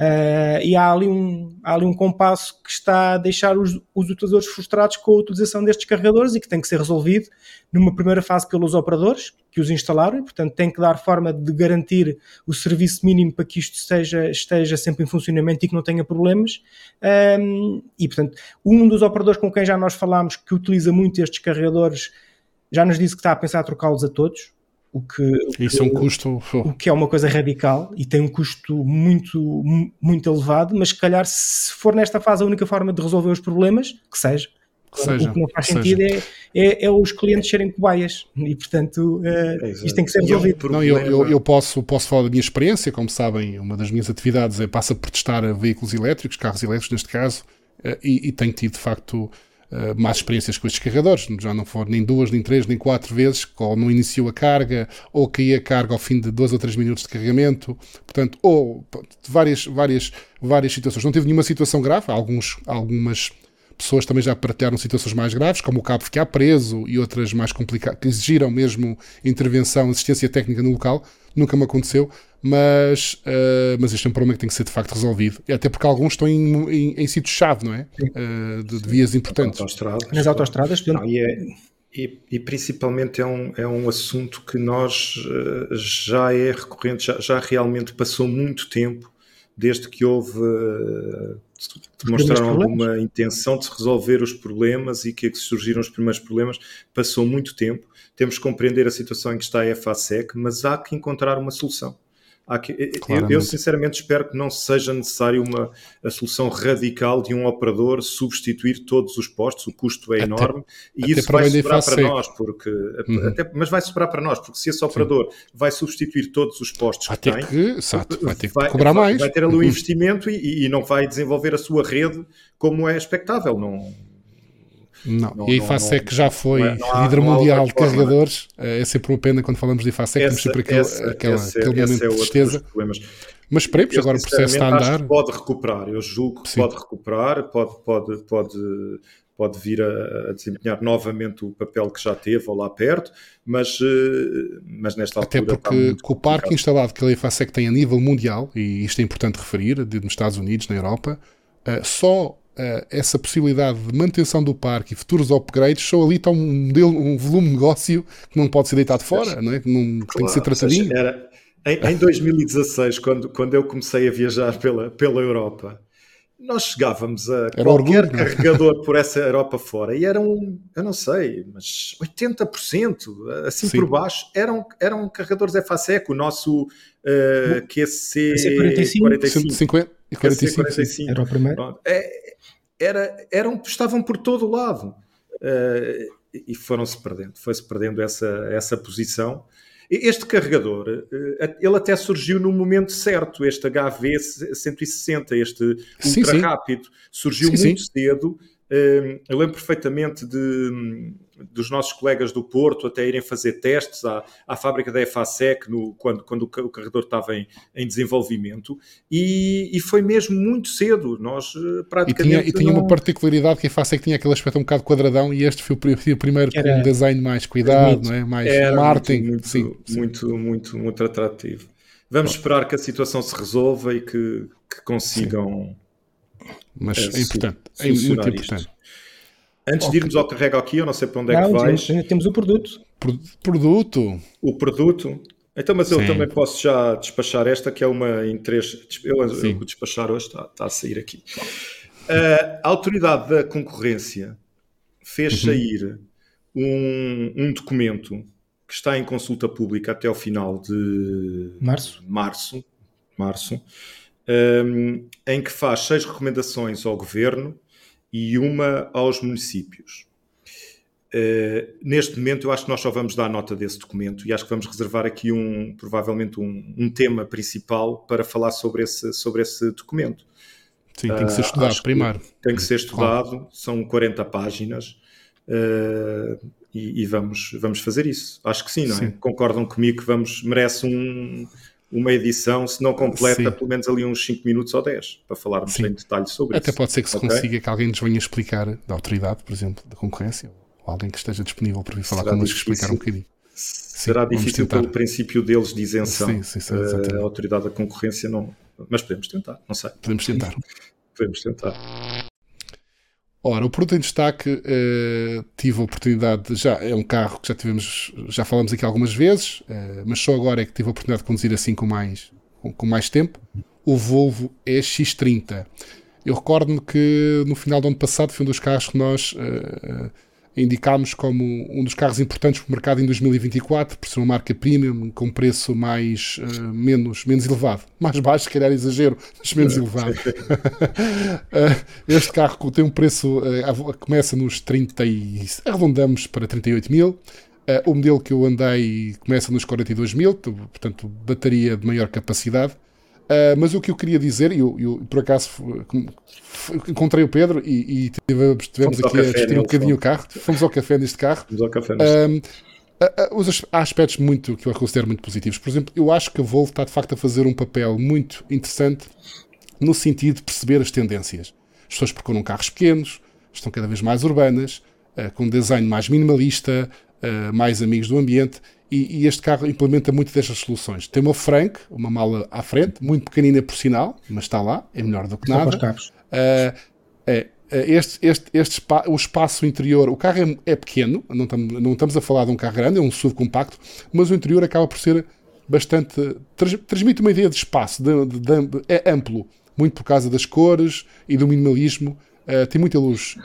Speaker 4: uh, e há ali, um, há ali um compasso que está a deixar os, os utilizadores frustrados com a utilização destes carregadores e que tem que ser resolvido numa primeira fase pelos operadores que os instalaram, e portanto tem que dar forma de garantir o serviço mínimo para que isto esteja, esteja sempre em funcionamento e que não tenha problemas. Um, e portanto, um dos operadores com quem já nós falámos que utiliza muito estes carregadores já nos disse que está a pensar trocá-los a todos. O que, o
Speaker 1: Isso
Speaker 4: que,
Speaker 1: é um custo.
Speaker 4: O que é uma coisa radical e tem um custo muito, muito elevado, mas se calhar, se for nesta fase a única forma de resolver os problemas, que seja. Que seja o que não faz sentido é, é, é, os clientes serem cobaias e, portanto, uh, isto tem que ser resolvido.
Speaker 1: Não, eu, eu, eu, posso, posso falar da minha experiência. Como sabem, uma das minhas atividades é passa por testar veículos elétricos, carros elétricos, neste caso, uh, e, e tenho tido, de facto, uh, más experiências com estes carregadores, já não foram nem duas, nem três, nem quatro vezes, ou não iniciou a carga, ou caía a carga ao fim de dois ou três minutos de carregamento, portanto, ou várias, várias, várias situações. Não teve nenhuma situação grave, alguns, algumas pessoas também já partilharam situações mais graves, como o cabo ficar preso e outras mais complicadas, que exigiram mesmo intervenção, assistência técnica no local. Nunca me aconteceu, mas, uh, mas este é um problema que tem que ser de facto resolvido. E até porque alguns estão em, em, em sítios-chave, não é? Uh, de, de, vias importantes.
Speaker 4: Autostradas, Nas autostradas,
Speaker 3: não, e, é, e, e, principalmente é um, é um assunto que nós uh, já é recorrente, já, já realmente passou muito tempo desde que houve demonstraram alguma intenção de resolver os problemas e que, é que surgiram os primeiros problemas, passou muito tempo. Temos que compreender a situação em que está a FASEC, mas há que encontrar uma solução. Que, eu, eu, sinceramente espero que não seja necessário uma a solução radical de um operador substituir todos os postos, o custo é enorme e isso vai sobrar para nós, porque uhum. até, mas vai sobrar para nós, porque se esse operador Sim. vai substituir todos os postos
Speaker 1: vai
Speaker 3: que
Speaker 1: tem, que, exato, vai ter que vai, cobrar mais.
Speaker 3: Vai ter ali o um uhum. investimento e, e não vai desenvolver a sua rede como é expectável. Não,
Speaker 1: não, não, e a IFASEC já foi não, não líder mundial de carregadores. Eh, é sempre uma pena quando falamos de IFASEC, temos sempre aquele, essa, aquela, esse, aquele momento é de tristeza. Mas esperemos, eu, agora o processo está a andar.
Speaker 3: pode recuperar, eu julgo que Sim. pode recuperar, pode, pode, pode, pode vir a, a, desempenhar novamente o papel que já teve ou lá perto, mas, eh, mas nesta
Speaker 1: altura. Até porque com o parque instalado que a IFASEC tem a nível mundial, e isto é importante referir, nos Estados Unidos, na Europa, eh, só uh, essa possibilidade de manutenção do parque e futuros upgrades, só ali está um, modelo, um volume de negócio que não pode ser deitado fora, não é? que não, claro, tem que ser tratadinho. Seja,
Speaker 3: era, em, em 2016, quando, quando eu comecei a viajar pela, pela Europa, nós chegávamos a Era qualquer orgulho, é? carregador por essa Europa fora e eram, eu não sei, mas 80%, assim Sim. por baixo, eram, eram carregadores FASEC, o nosso uh, QC 45, 45. 50, 45, 45. Era o primeiro. É, era, eram, estavam por todo o lado uh, e foram-se perdendo, foi-se perdendo essa, essa posição. Este carregador, uh, ele até surgiu no momento certo, este HV 160, este ultra rápido, surgiu sim, muito sim. cedo. Uh, eu lembro perfeitamente de dos nossos colegas do Porto até irem fazer testes à, à fábrica da EFASEC no, quando, quando o carregador estava em, em desenvolvimento e, e, foi mesmo muito cedo. Nós praticamente.
Speaker 1: Eh, e tinha, e tinha não... uma particularidade que a EFASEC tinha aquele aspecto um bocado quadradão e este foi o primeiro com um design mais cuidado, muito, não é? mais marketing.
Speaker 3: Muito, sim, muito, sim. muito, muito, atrativo. Vamos esperar que a situação se resolva e que, que consigam.
Speaker 1: Sim. Mas é, é importante, é muito importante. Isto.
Speaker 3: Antes okay. de irmos ao carrego aqui, eu não sei para onde é não, que vais.
Speaker 4: Temos, temos o produto.
Speaker 1: Pro, produto.
Speaker 3: O produto. Então, mas eu Sim. também posso já despachar esta, que é uma em três. Eu, eu vou despachar hoje, está, está, a sair aqui. Uh, a Autoridade da Concorrência fez uhum. sair um, um documento que está em consulta pública até ao final de
Speaker 4: março,
Speaker 3: março, março um, em que faz seis recomendações ao governo e uma aos municípios. Uh, neste momento, eu acho que nós só vamos dar nota desse documento e acho que vamos reservar aqui um, provavelmente um, um tema principal para falar sobre esse, sobre esse documento.
Speaker 1: Sim, tem que ser eh, estudado uh, primeiro.
Speaker 3: Tem que ser estudado, claro. são 40 páginas uh, e, e, vamos, vamos fazer isso. Acho que sim, não é? Sim. Concordam comigo que vamos, merece um, uma edição, se não completa, Sim. pelo menos ali uns 5 minutos ou 10, para falarmos Sim. em detalhe sobre
Speaker 1: Até
Speaker 3: isso.
Speaker 1: Até pode ser que se okay? consiga que alguém nos venha explicar, da autoridade, por exemplo, da concorrência, ou alguém que esteja disponível para vir falar connosco e explicar um bocadinho.
Speaker 3: será sim, difícil pelo princípio deles de isenção. Sim, sim, sim, a autoridade da concorrência não. Mas podemos tentar, não sei.
Speaker 1: Podemos tentar.
Speaker 3: podemos tentar.
Speaker 1: Ora, o produto em destaque uh, tive a oportunidade, já é um carro que já tivemos, já falamos aqui algumas vezes, uh, mas só agora é que tive a oportunidade de conduzir assim com mais, com, com mais tempo, o Volvo EX30. Eu recordo-me que no final do ano passado foi um dos carros que nós uh, indicámos como um dos carros importantes para o mercado em 2024, por ser uma marca premium, com preço mais, uh, menos, menos elevado. Mais baixo, se calhar exagero, mas menos elevado. uh, este carro tem um preço, uh, começa nos 30 e... arredondamos para 38 mil. o modelo que eu andei começa nos 42 mil, portanto, bateria de maior capacidade. Uh, mas o que eu queria dizer, eu, eu por acaso encontrei o Pedro e, e tivemos aqui a discutir um bocadinho o carro. Fomos ao café neste carro. Fomos ao café neste uh, há aspectos muito que eu considero muito positivos. Por exemplo, eu acho que a Volvo está de facto a fazer um papel muito interessante no sentido de perceber as tendências. As pessoas procuram carros pequenos, estão cada vez mais urbanas, uh, com um design mais minimalista, uh, mais amigos do ambiente e, e, este carro implementa muito destas soluções. Tem uma Frank, uma mala à frente, muito pequenina por sinal, mas está lá, é melhor do que nada. Uh, é, este, este, este o espaço interior, o carro é, é pequeno, não estamos, não estamos a falar de um carro grande, é um subcompacto, mas o interior acaba por ser bastante. transmite uma ideia de espaço, de, de, de, é amplo, muito por causa das cores e do minimalismo. Uh, tem muita luz.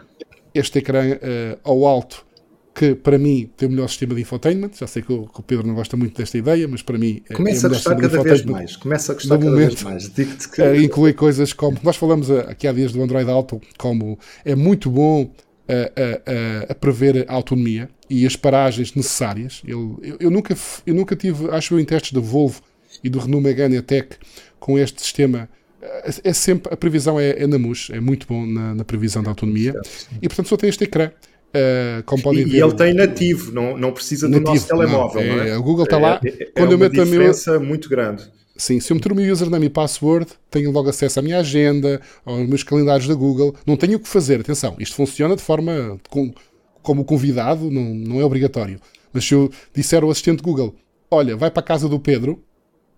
Speaker 1: Este ecrã uh, ao alto que para mim tem o melhor sistema de infotainment. Já sei que o, que o Pedro não gosta muito desta ideia, mas para mim
Speaker 3: é Começa
Speaker 1: é
Speaker 3: a gostar cada vez mais. Começa a gostar cada momento, vez mais.
Speaker 1: Que... Uh, inclui coisas como. Nós falamos aqui há dias do Android Auto, como é muito bom a, a, a, prever a autonomia e as paragens necessárias. Eu, eu, eu, nunca, eu nunca tive, acho eu, em testes da Volvo e do Renault Megane Tech com este sistema. É sempre, a previsão é, é na MUS, é muito bom na, na previsão da autonomia. E portanto só tem este ecrã. Uh, como podem
Speaker 3: e, ver, ele tem nativo, não, não precisa nativo, do nosso telemóvel. Não, é, não é?
Speaker 1: O Google está lá.
Speaker 3: É, é, quando é eu meto a diferença meu... muito grande.
Speaker 1: Sim, se eu meter o meu username e password, tenho logo acesso à minha agenda, aos meus calendários da Google. Não tenho o que fazer, atenção, isto funciona de forma com, como convidado, não, não é obrigatório. Mas se eu disser ao assistente Google, olha, vai para a casa do Pedro,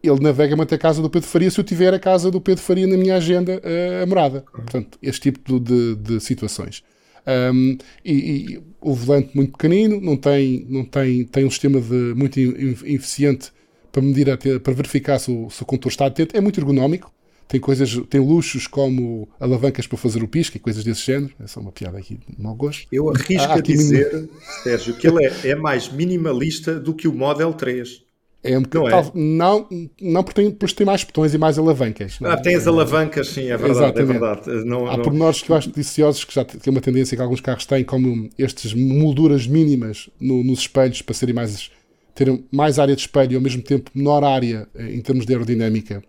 Speaker 1: ele navega-me até a casa do Pedro Faria se eu tiver a casa do Pedro Faria na minha agenda uh, a morada. Portanto, este tipo de, de situações. Um, e, e, o volante muito pequenino, não tem, não tem, tem um sistema de, muito eficiente para medir, para verificar se o, se o condutor está atento. É muito ergonómico. Tem coisas, tem luxos como alavancas para fazer o pisca e coisas desse género. É só uma piada aqui de mau gosto.
Speaker 3: Eu arrisco a dizer. Sérgio, que ele é, é mais minimalista do que o Model 3.
Speaker 1: É um não, é? não, não, porque tem, depois tem mais botões e mais alavancas.
Speaker 3: Ah, tem as alavancas, sim, é verdade. É. É verdade.
Speaker 1: Não, Há não... pormenores que eu acho deliciosos, que já tem uma tendência que alguns carros têm, como estas molduras mínimas no, nos espelhos para serem mais terem mais área de espelho e ao mesmo tempo menor área eh, em termos de aerodinâmica.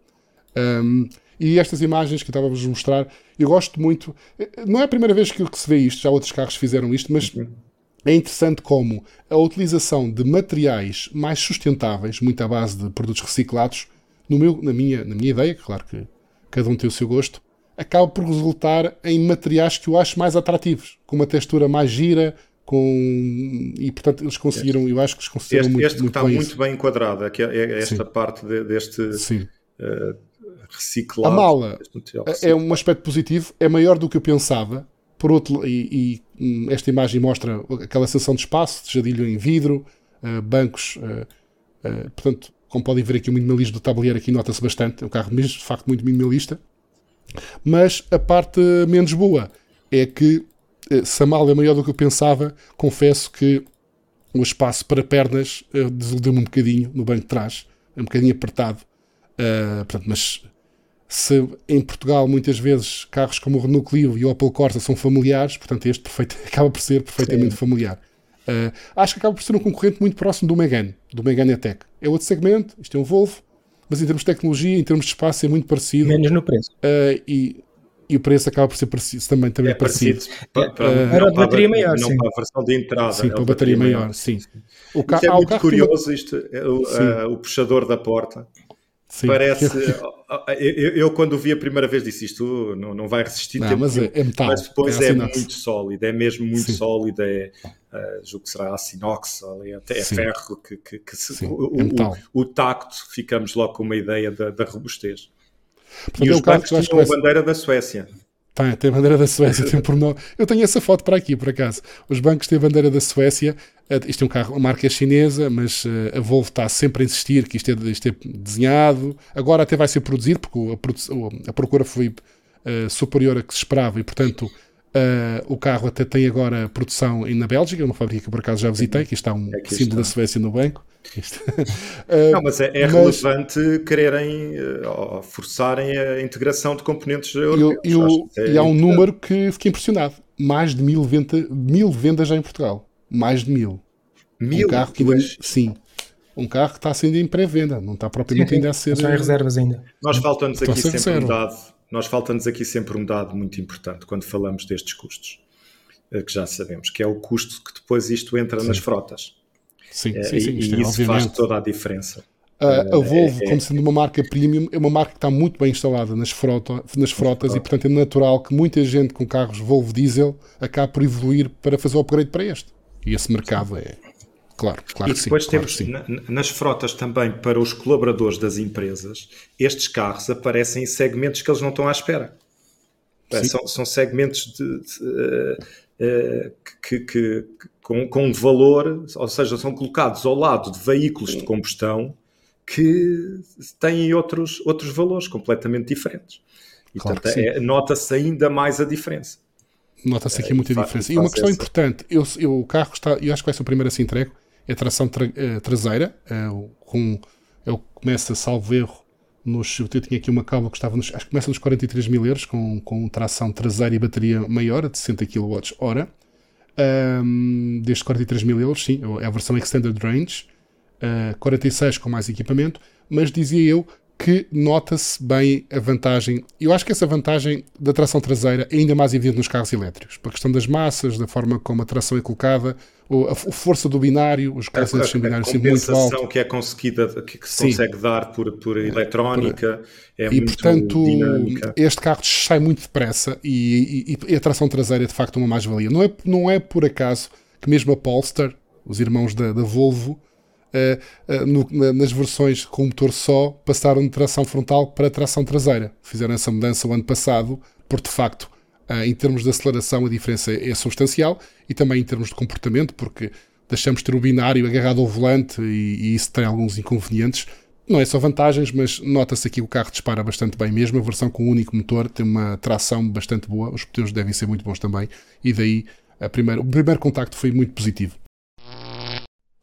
Speaker 1: Um, e estas imagens que eu estava a vos mostrar, eu gosto muito. Eh, não é a primeira vez que, que se vê isto, já outros carros fizeram isto, mas. Uhum é interessante como a utilização de materiais mais sustentáveis, muito à base de produtos reciclados, no meu, na, minha, na minha ideia, claro que cada um tem o seu gosto, acaba por resultar em materiais que eu acho mais atrativos, com uma textura mais gira, com e portanto eles conseguiram, este, eu acho que eles conseguiram
Speaker 3: este,
Speaker 1: muito,
Speaker 3: este muito está bem muito isso. bem enquadrado, é, é esta Sim. parte de, deste Sim. Uh, reciclado.
Speaker 1: A mala é um aspecto positivo, é maior do que eu pensava, por outro, e, e, esta imagem mostra aquela sensação de espaço, de jadilho em vidro, uh, bancos, uh, uh, portanto, como podem ver aqui o minimalismo do tabuleiro aqui nota-se bastante, é um carro mesmo, de facto muito minimalista. Mas a parte menos boa é que se a mala é maior do que eu pensava, confesso que o espaço para pernas desiludiu-me um bocadinho no banco de trás, um bocadinho apertado. portanto, mas se em Portugal muitas vezes carros como o Renault Clio e o Opel Corsa são familiares, portanto este perfeito, acaba por ser perfeitamente Sim. familiar. Uh, acho que acaba por ser um concorrente muito próximo do Megane, do Megane E-Tech. É outro segmento, isto é um Volvo, mas em termos de tecnologia, em termos de espaço é muito parecido.
Speaker 4: Menos no preço.
Speaker 1: Uh, e, e o preço acaba por ser parecido, também, também é parecido.
Speaker 4: Para, para, uh, para a bateria maior,
Speaker 3: não
Speaker 4: sim.
Speaker 3: para a versão de entrada.
Speaker 1: Sim, para a bateria, maior, maior, sim.
Speaker 3: O ca... é muito curioso isto, é o, uh, o puxador da porta Sim. Parece. eu, eu, quando vi a primeira vez, disse isto não, não vai resistir
Speaker 1: não, mas, é, é metal,
Speaker 3: mas depois é, é muito sólido, é mesmo muito Sim. sólido. É, uh, julgo que será aço inox, até é ferro, que, que, que se, o, é o, o, tacto, ficamos logo com uma ideia da, da robustez. Portanto, e os bancos tinham a bandeira da Suécia.
Speaker 1: Tem, tem a bandeira da Suécia, tem por nome. Eu tenho essa foto para aqui, por acaso. Os bancos têm a bandeira da Suécia. Eh, isto é um carro, a marca é chinesa, mas eh, a Volvo está sempre a insistir que isto é, isto é desenhado. Agora até vai ser produzido, porque a, a procura foi uh, superior a que se esperava e, portanto, Uh, o carro até tem agora produção na Bélgica, uma fábrica que por acaso já visitei, que está um Aqui símbolo está. da Suécia no banco.
Speaker 3: uh, não, mas é, é mas... relevante quererem uh, forçarem a integração de componentes europeus.
Speaker 1: E, eu, é e há um número que fiquei impressionado: mais de mil, venda, mil vendas já em Portugal. Mais de mil.
Speaker 3: Mil?
Speaker 1: Um carro que ainda, sim. Um carro que está sendo em pré-venda, não está propriamente sim, sim. ainda a ser.
Speaker 4: Estão em reservas ainda.
Speaker 3: Nós faltamos aqui sempre um dado nós falta-nos aqui sempre um dado muito importante quando falamos destes custos, eh, que já sabemos, que é o custo que depois isto entra sim. nas frotas.
Speaker 1: Sim, sim, sim.
Speaker 3: E, e isso obviamente. faz toda a diferença.
Speaker 1: A, a eh, Volvo, é, como sendo uma marca premium, é uma marca que está muito bem instalada nas, frota, nas frotas e, portanto, é natural que muita gente com carros Volvo diesel acabe por evoluir para fazer o upgrade para este. E esse mercado é, Claro, claro
Speaker 3: e depois
Speaker 1: sim,
Speaker 3: temos
Speaker 1: claro
Speaker 3: na, nas frotas também para os colaboradores das empresas, estes carros aparecem em segmentos que eles não estão à espera. São, são, segmentos de, de, uh, uh, que, que, que com, com valor, ou seja, são colocados ao lado de veículos de combustão que têm outros, outros valores completamente diferentes. E claro portanto, é, nota-se ainda mais a diferça.
Speaker 1: Nota-se aqui é, muita diferença. E uma questão essa. importante: eu, eu, o carro está, eu acho que vai ser o primeiro a ser entregue é tração tra uh, traseira, uh, com, ele começa, salvo erro, nos, eu tinha aqui uma calma que estava nos, acho que começa nos 43 mil euros, com, com tração traseira e bateria maior, de 60 kWh. Um, desde 43 mil euros, sim, é a versão Extended Range, uh, eh, 46 com mais equipamento, mas dizia eu que nota-se bem a vantagem. Eu acho que essa vantagem da tração traseira é ainda mais evidente nos carros elétricos, por questão das massas, da forma como a tração é colocada, a força do binário, os carros
Speaker 3: a, a, binário sempre muito alto. que é conseguida, que, que se Sim. consegue dar por, por eletrónica, é e, muito portanto, dinâmica.
Speaker 1: este carro sai muito depressa e, e, e a tração traseira é de facto uma mais-valia. Não é, não é por acaso que mesmo a Polestar, os irmãos da, da Volvo, uh, uh, no, nas versões com motor só passaram de tração frontal para tração traseira. Fizeram essa mudança o ano passado, por de facto, em termos de aceleração, a diferença é substancial e também em termos de comportamento, porque deixamos de ter o binário agarrado ao volante e, e isso tem alguns inconvenientes. Não é só vantagens, mas nota-se aqui que o carro dispara bastante bem mesmo. A versão com um único motor tem uma tração bastante boa, os pneus devem ser muito bons também, e daí primeira, o primeiro contacto foi muito positivo.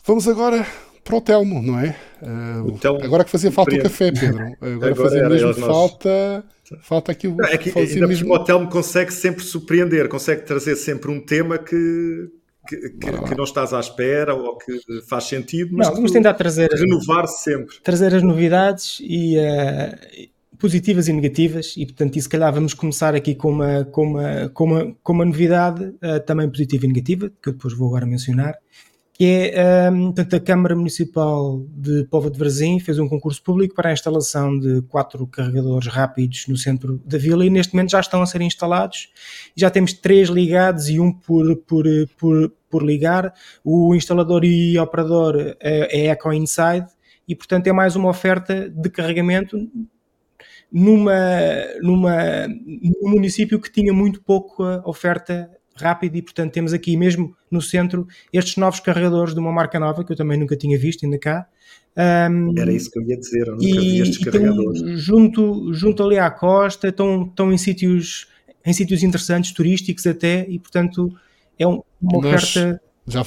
Speaker 1: Vamos agora para o Telmo, não é? Uh, Telmo agora que fazia falta o café, Pedro. Agora, agora fazia mesmo falta, falta aqui o.
Speaker 3: É que ainda mesmo... o Telmo consegue sempre surpreender, consegue trazer sempre um tema que. Que, que, que, não estás à espera ou que faz sentido,
Speaker 4: mas não, vamos tentar trazer
Speaker 3: renovar sempre
Speaker 4: trazer as novidades e uh, positivas e negativas e portanto e se calhar vamos começar aqui com uma com uma com uma, com uma novidade uh, também positiva e negativa que eu depois vou agora mencionar que é, um, portanto, a Câmara Municipal de Pova de Varzim fez um concurso público para a instalação de quatro carregadores rápidos no centro da vila e neste momento já estão a ser instalados. Já temos três ligados e um por, por, por, por ligar. O instalador e operador é, é Eco Inside e, portanto, é mais uma oferta de carregamento numa, numa, num município que tinha muito pouca oferta rápido e, portanto, temos aqui mesmo no centro estes novos carregadores de uma marca nova que eu também nunca tinha visto ainda cá.
Speaker 3: Um, Era isso que eu ia dizer, eu nunca e, vi estes carregadores.
Speaker 4: Estão junto, junto ali à costa, estão, estão em sítios em sítios interessantes, turísticos até, e portanto é um, uma Nós oferta.
Speaker 1: Já,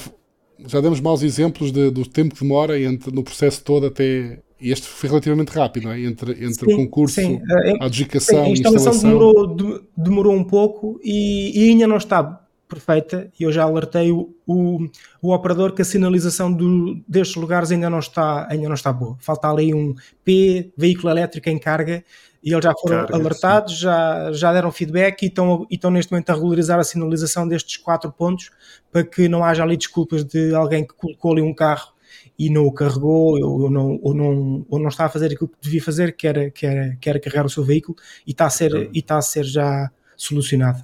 Speaker 1: já demos maus exemplos de, do tempo que demora entre, no processo todo até e este foi relativamente rápido, não é? Entre, entre sim, o concurso, sim. a adjudicação sim, a instalação. instalação
Speaker 4: demorou, demorou um pouco e, e, ainda não está perfeita. Eu já alertei o, o, o operador que a sinalização do, destes lugares ainda não, está, ainda não está boa. Falta ali um P, veículo elétrico em carga, e eles já foram carga, alertados, já, já deram feedback e estão, e estão neste momento a regularizar a sinalização destes quatro pontos para que não haja ali desculpas de alguém que colocou ali um carro e não o carregou ou não, ou não, ou não está a fazer aquilo que devia fazer, que era, que era, que era carregar o seu veículo e está a ser, e está a ser já solucionado.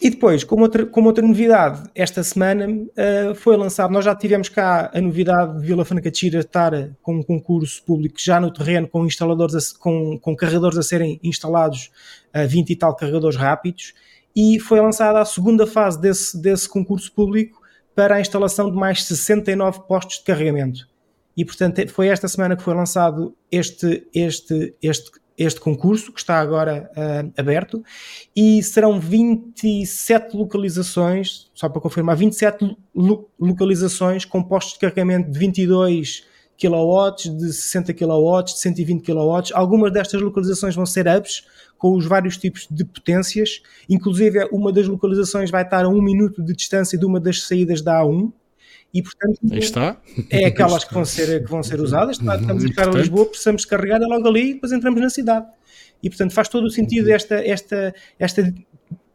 Speaker 4: E depois, como outra, como outra novidade, esta semana uh, foi lançado, nós já tivemos cá a novidade de Vila Franca de Xira estar com um concurso público já no terreno com instaladores, a, com, com carregadores a serem instalados, uh, 20 e tal carregadores rápidos, e foi lançada a segunda fase desse, desse concurso público para a instalação de mais 69 postos de carregamento. E portanto foi esta semana que foi lançado este, este, este, este concurso, que está agora uh, aberto, e serão 27 localizações, só para confirmar, 27 lo localizações com postos de carregamento de 22 kW, de 60 kW, de 120 kW. Algumas destas localizações vão ser hubs, com os vários tipos de potências, inclusive uma das localizações vai estar a um minuto de distância de uma das saídas da A1, e portanto
Speaker 1: está.
Speaker 4: é aquelas que vão ser, que vão ser usadas. Estamos a chegar a Lisboa, precisamos carregar é logo ali e depois entramos na cidade. E portanto faz todo o sentido uhum. esta, esta, esta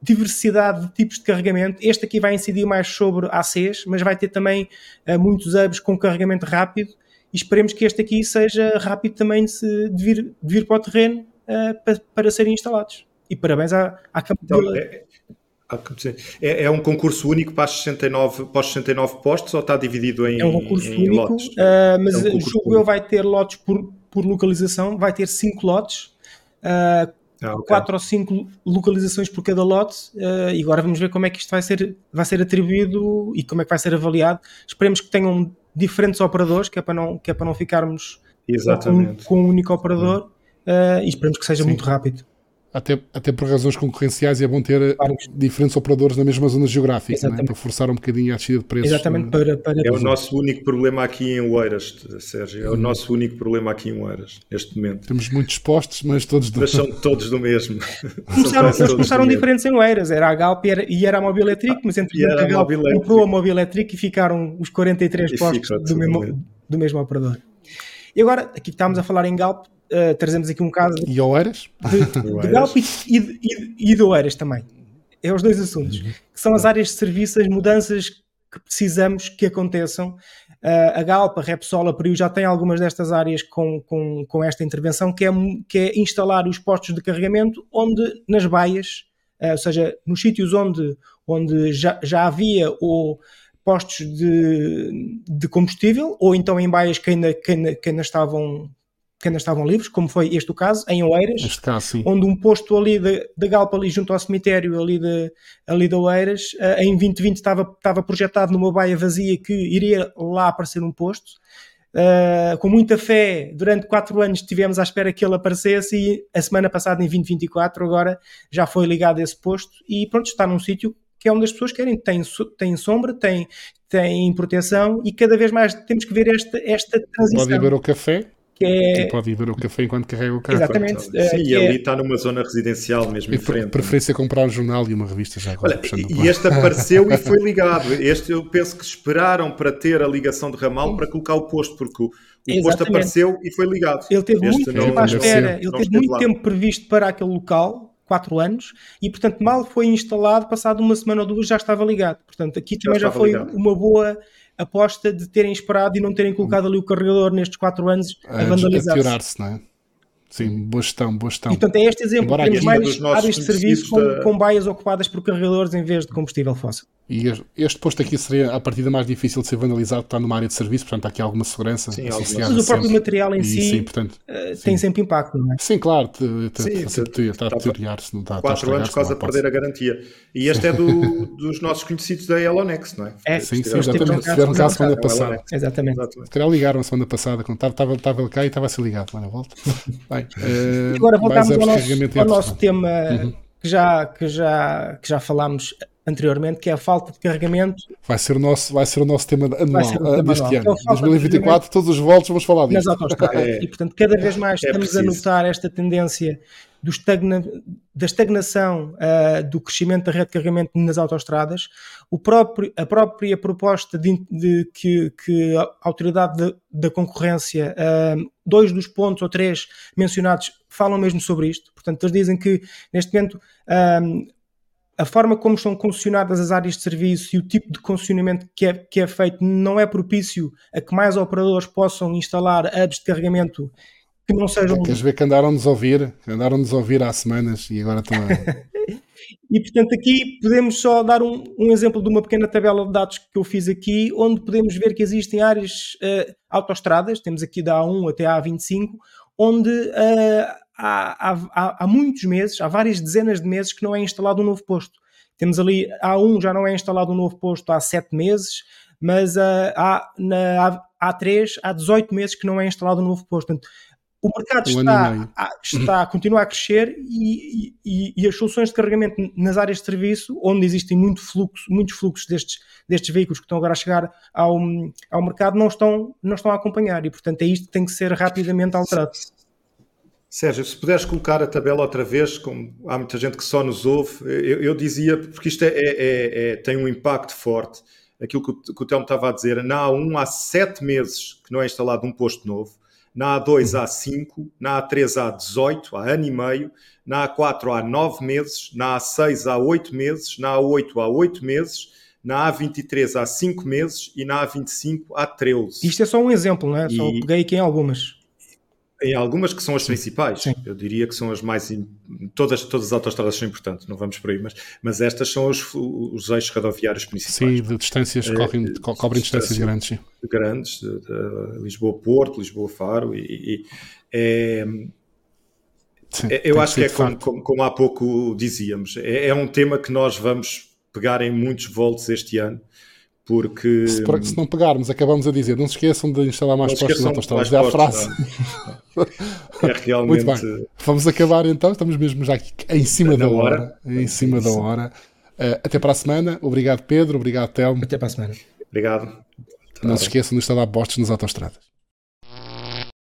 Speaker 4: diversidade de tipos de carregamento. Este aqui vai incidir mais sobre ACs, mas vai ter também uh, muitos hubs com carregamento rápido e esperemos que este aqui seja rápido também de, de, vir, de vir para o terreno uh, para, para, serem instalados. E parabéns à, à Câmara então,
Speaker 3: é, é, é, um concurso único para, as 69, para os 69 postos ou está dividido em,
Speaker 4: é um concurso
Speaker 3: em
Speaker 4: único, lotes? Uh, mas é um julgo eu vai ter lotes por, por localização, vai ter 5 lotes, uh, ah, okay. 4 ou 5 localizações por cada lote, uh, e agora vamos ver como é que isto vai ser, vai ser atribuído e como é que vai ser avaliado. Esperemos que tenham diferentes operadores, que é para não, que é para não ficarmos com, com, um único operador, uh, e esperemos que seja Sim. muito rápido
Speaker 1: até, até por razões concorrenciais é bom ter claro. diferentes operadores na mesma zona geográfica, é? para forçar um bocadinho a descida de preços.
Speaker 4: Exatamente, para, para...
Speaker 3: É o nosso único problema aqui em Oeiras, Sérgio, é o hum. nosso único problema aqui em Oeiras, neste momento.
Speaker 1: Temos muitos postos, mas todos
Speaker 3: do... Mas são todos do mesmo.
Speaker 4: Começaram, eles começaram diferentes em Oeiras, era a Galp e era, e era a Mobiletric, mas entre a Galp comprou a Mobiletric e ficaram os 43 e postos do mesmo, do mesmo operador. E agora, aqui estamos a falar em Galp, uh, trazemos aqui um caso
Speaker 1: e Oeiras?
Speaker 4: de, de Galp e, e, e de Oeiras também. É os dois assuntos, uhum. que são as áreas de serviço, as mudanças que precisamos que aconteçam. Uh, a Galp, a Repsol, a Perio já tem algumas destas áreas com, com, com esta intervenção, que é, que é instalar os postos de carregamento onde nas baias, uh, ou seja, nos sítios onde, onde já, já havia ou postos de, de combustível, ou então em baias que ainda, que ainda, que ainda estavam que ainda estavam livres, como foi este o caso, em Oeiras,
Speaker 1: caso,
Speaker 4: onde um posto ali da Galpa, ali junto ao cemitério ali de, ali de Oeiras, uh, em 2020 estava, estava projetado numa baia vazia que iria lá aparecer um posto. Uh, com muita fé, durante quatro anos estivemos à espera que ele aparecesse e a semana passada, em 2024, agora já foi ligado a esse posto e pronto, está num sítio que é onde as pessoas querem, tem, tem sombra, tem, tem proteção e cada vez mais temos que ver esta, esta transição.
Speaker 1: Pode beber o café
Speaker 4: que é...
Speaker 1: E pode ir ver o café enquanto carrega o carro.
Speaker 4: Exatamente.
Speaker 3: Sim, é, e ali é... está numa zona residencial mesmo e em frente.
Speaker 1: Preferência comprar um jornal e uma revista já agora.
Speaker 3: Olha, e este apareceu e foi ligado. Este eu penso que esperaram para ter a ligação de ramal para colocar o posto, porque o, o posto apareceu e foi ligado.
Speaker 4: Ele teve este muito tempo à espera, ele teve muito lá. tempo previsto para aquele local, quatro anos, e portanto mal foi instalado, passado uma semana ou duas já estava ligado. Portanto aqui já também já foi ligado. uma boa aposta de terem esperado e não terem colocado ali o carregador nestes 4 anos a, a vandalizar-se.
Speaker 1: não é? Sim, boa gestão, boa gestão.
Speaker 4: E, portanto, é este exemplo. Embora Temos mais áreas de serviço com, da... com baias ocupadas por carregadores em vez de combustível fóssil.
Speaker 1: E este posto aqui seria a partida mais difícil de ser vandalizado, está numa área de serviço, portanto há aqui alguma segurança.
Speaker 4: Sim, mas o próprio material em e, si sim, portanto, uh, tem sempre impacto, não é?
Speaker 1: Sim, claro, está a deteriorar-se. Está,
Speaker 3: quatro anos quase a perder a garantia. E este é do, dos nossos conhecidos da Elonex, não é?
Speaker 4: é
Speaker 1: sim, sim, exatamente. Tiveram cá a semana passada.
Speaker 4: Exatamente.
Speaker 1: Se calhar ligaram a semana passada, estava, cá e estava a ser ligado lá na volta. Bem,
Speaker 4: uh, agora voltamos ao nosso, ao nosso tema uhum. que, já, que, já, que já falámos anteriormente, que é a falta de carregamento.
Speaker 1: Vai ser o nosso, vai ser o nosso tema anual deste ano. É 2024, todos os voltos vamos falar disso.
Speaker 4: Nas autostradas. É. E, portanto, cada vez mais é estamos preciso. a notar esta tendência do estagna, da estagnação uh, do crescimento da rede de carregamento nas autostradas. O próprio, a própria proposta de, de que, que, a autoridade da concorrência, uh, dois dos pontos ou três mencionados, falam mesmo sobre isto. Portanto, eles dizem que neste momento a forma como estão concessionadas as áreas de serviço e o tipo de concessionamento que é, que é feito não é propício a que mais operadores possam instalar hubs de carregamento que não sejam.
Speaker 1: Queres ver que andaram-nos a ouvir? Andaram-nos a ouvir há semanas e agora estão a.
Speaker 4: e portanto, aqui podemos só dar um, um, exemplo de uma pequena tabela de dados que eu fiz aqui, onde podemos ver que existem áreas uh, autoestradas, temos aqui da A1 até a A25, onde uh, há, há, há, muitos meses, há várias dezenas de meses que não é instalado um novo posto. Temos ali, há um já não é instalado um novo posto há sete meses, mas uh, há, na A3 há 18 meses que não é instalado um novo posto. Portanto, o mercado um está, a, está a continuar a crescer e, e, e, as soluções de carregamento nas áreas de serviço, onde existem muito fluxo, muitos fluxos destes, destes veículos que estão agora a chegar ao, ao mercado, não estão, não estão a acompanhar. E, portanto, é isto que tem que ser rapidamente alterado.
Speaker 3: Sérgio, se puderes colocar a tabela outra vez, como há muita gente que só nos ouve, eu, eu dizia, porque isto é, é, é, é, tem um impacto forte, aquilo que o, que o Telmo estava a dizer, na A1 há sete meses que não é instalado um posto novo, na A2 há 5, na A3 há 18, há ano e meio, na A4 há 9 meses, na A6 há 8 meses, na A8 há 8 meses, na A23 há 5 meses e na A25 há 13.
Speaker 4: Isto é só um exemplo, não é? E... Só peguei aqui em algumas.
Speaker 3: Em algumas que são as principais, Sim. eu diria que são as mais. Todas, todas as autostradas são importantes, não vamos por aí, mas, mas estas são os, os eixos rodoviários principais.
Speaker 1: Sim, de distâncias, correm, é, cobrem distâncias grandes.
Speaker 3: Grandes, Lisboa-Porto, Lisboa-Faro, e, e é, sim, é, eu acho que é como, como, como, há pouco dizíamos, é, é um tema que nós vamos pegar em muitos volts este ano porque
Speaker 1: se, se, não pegarmos, acabamos a dizer, não se esqueçam de instalar mais postos na autostrada. É a frase.
Speaker 3: É realmente.
Speaker 1: Muito bem. Vamos acabar então, estamos mesmo já aqui em cima da hora. hora. Em cima da hora. Uh, até para a semana. Obrigado, Pedro. Obrigado, Telmo.
Speaker 4: Até para a semana.
Speaker 3: Obrigado.
Speaker 1: Não se esqueçam de instalar postos nas autostradas.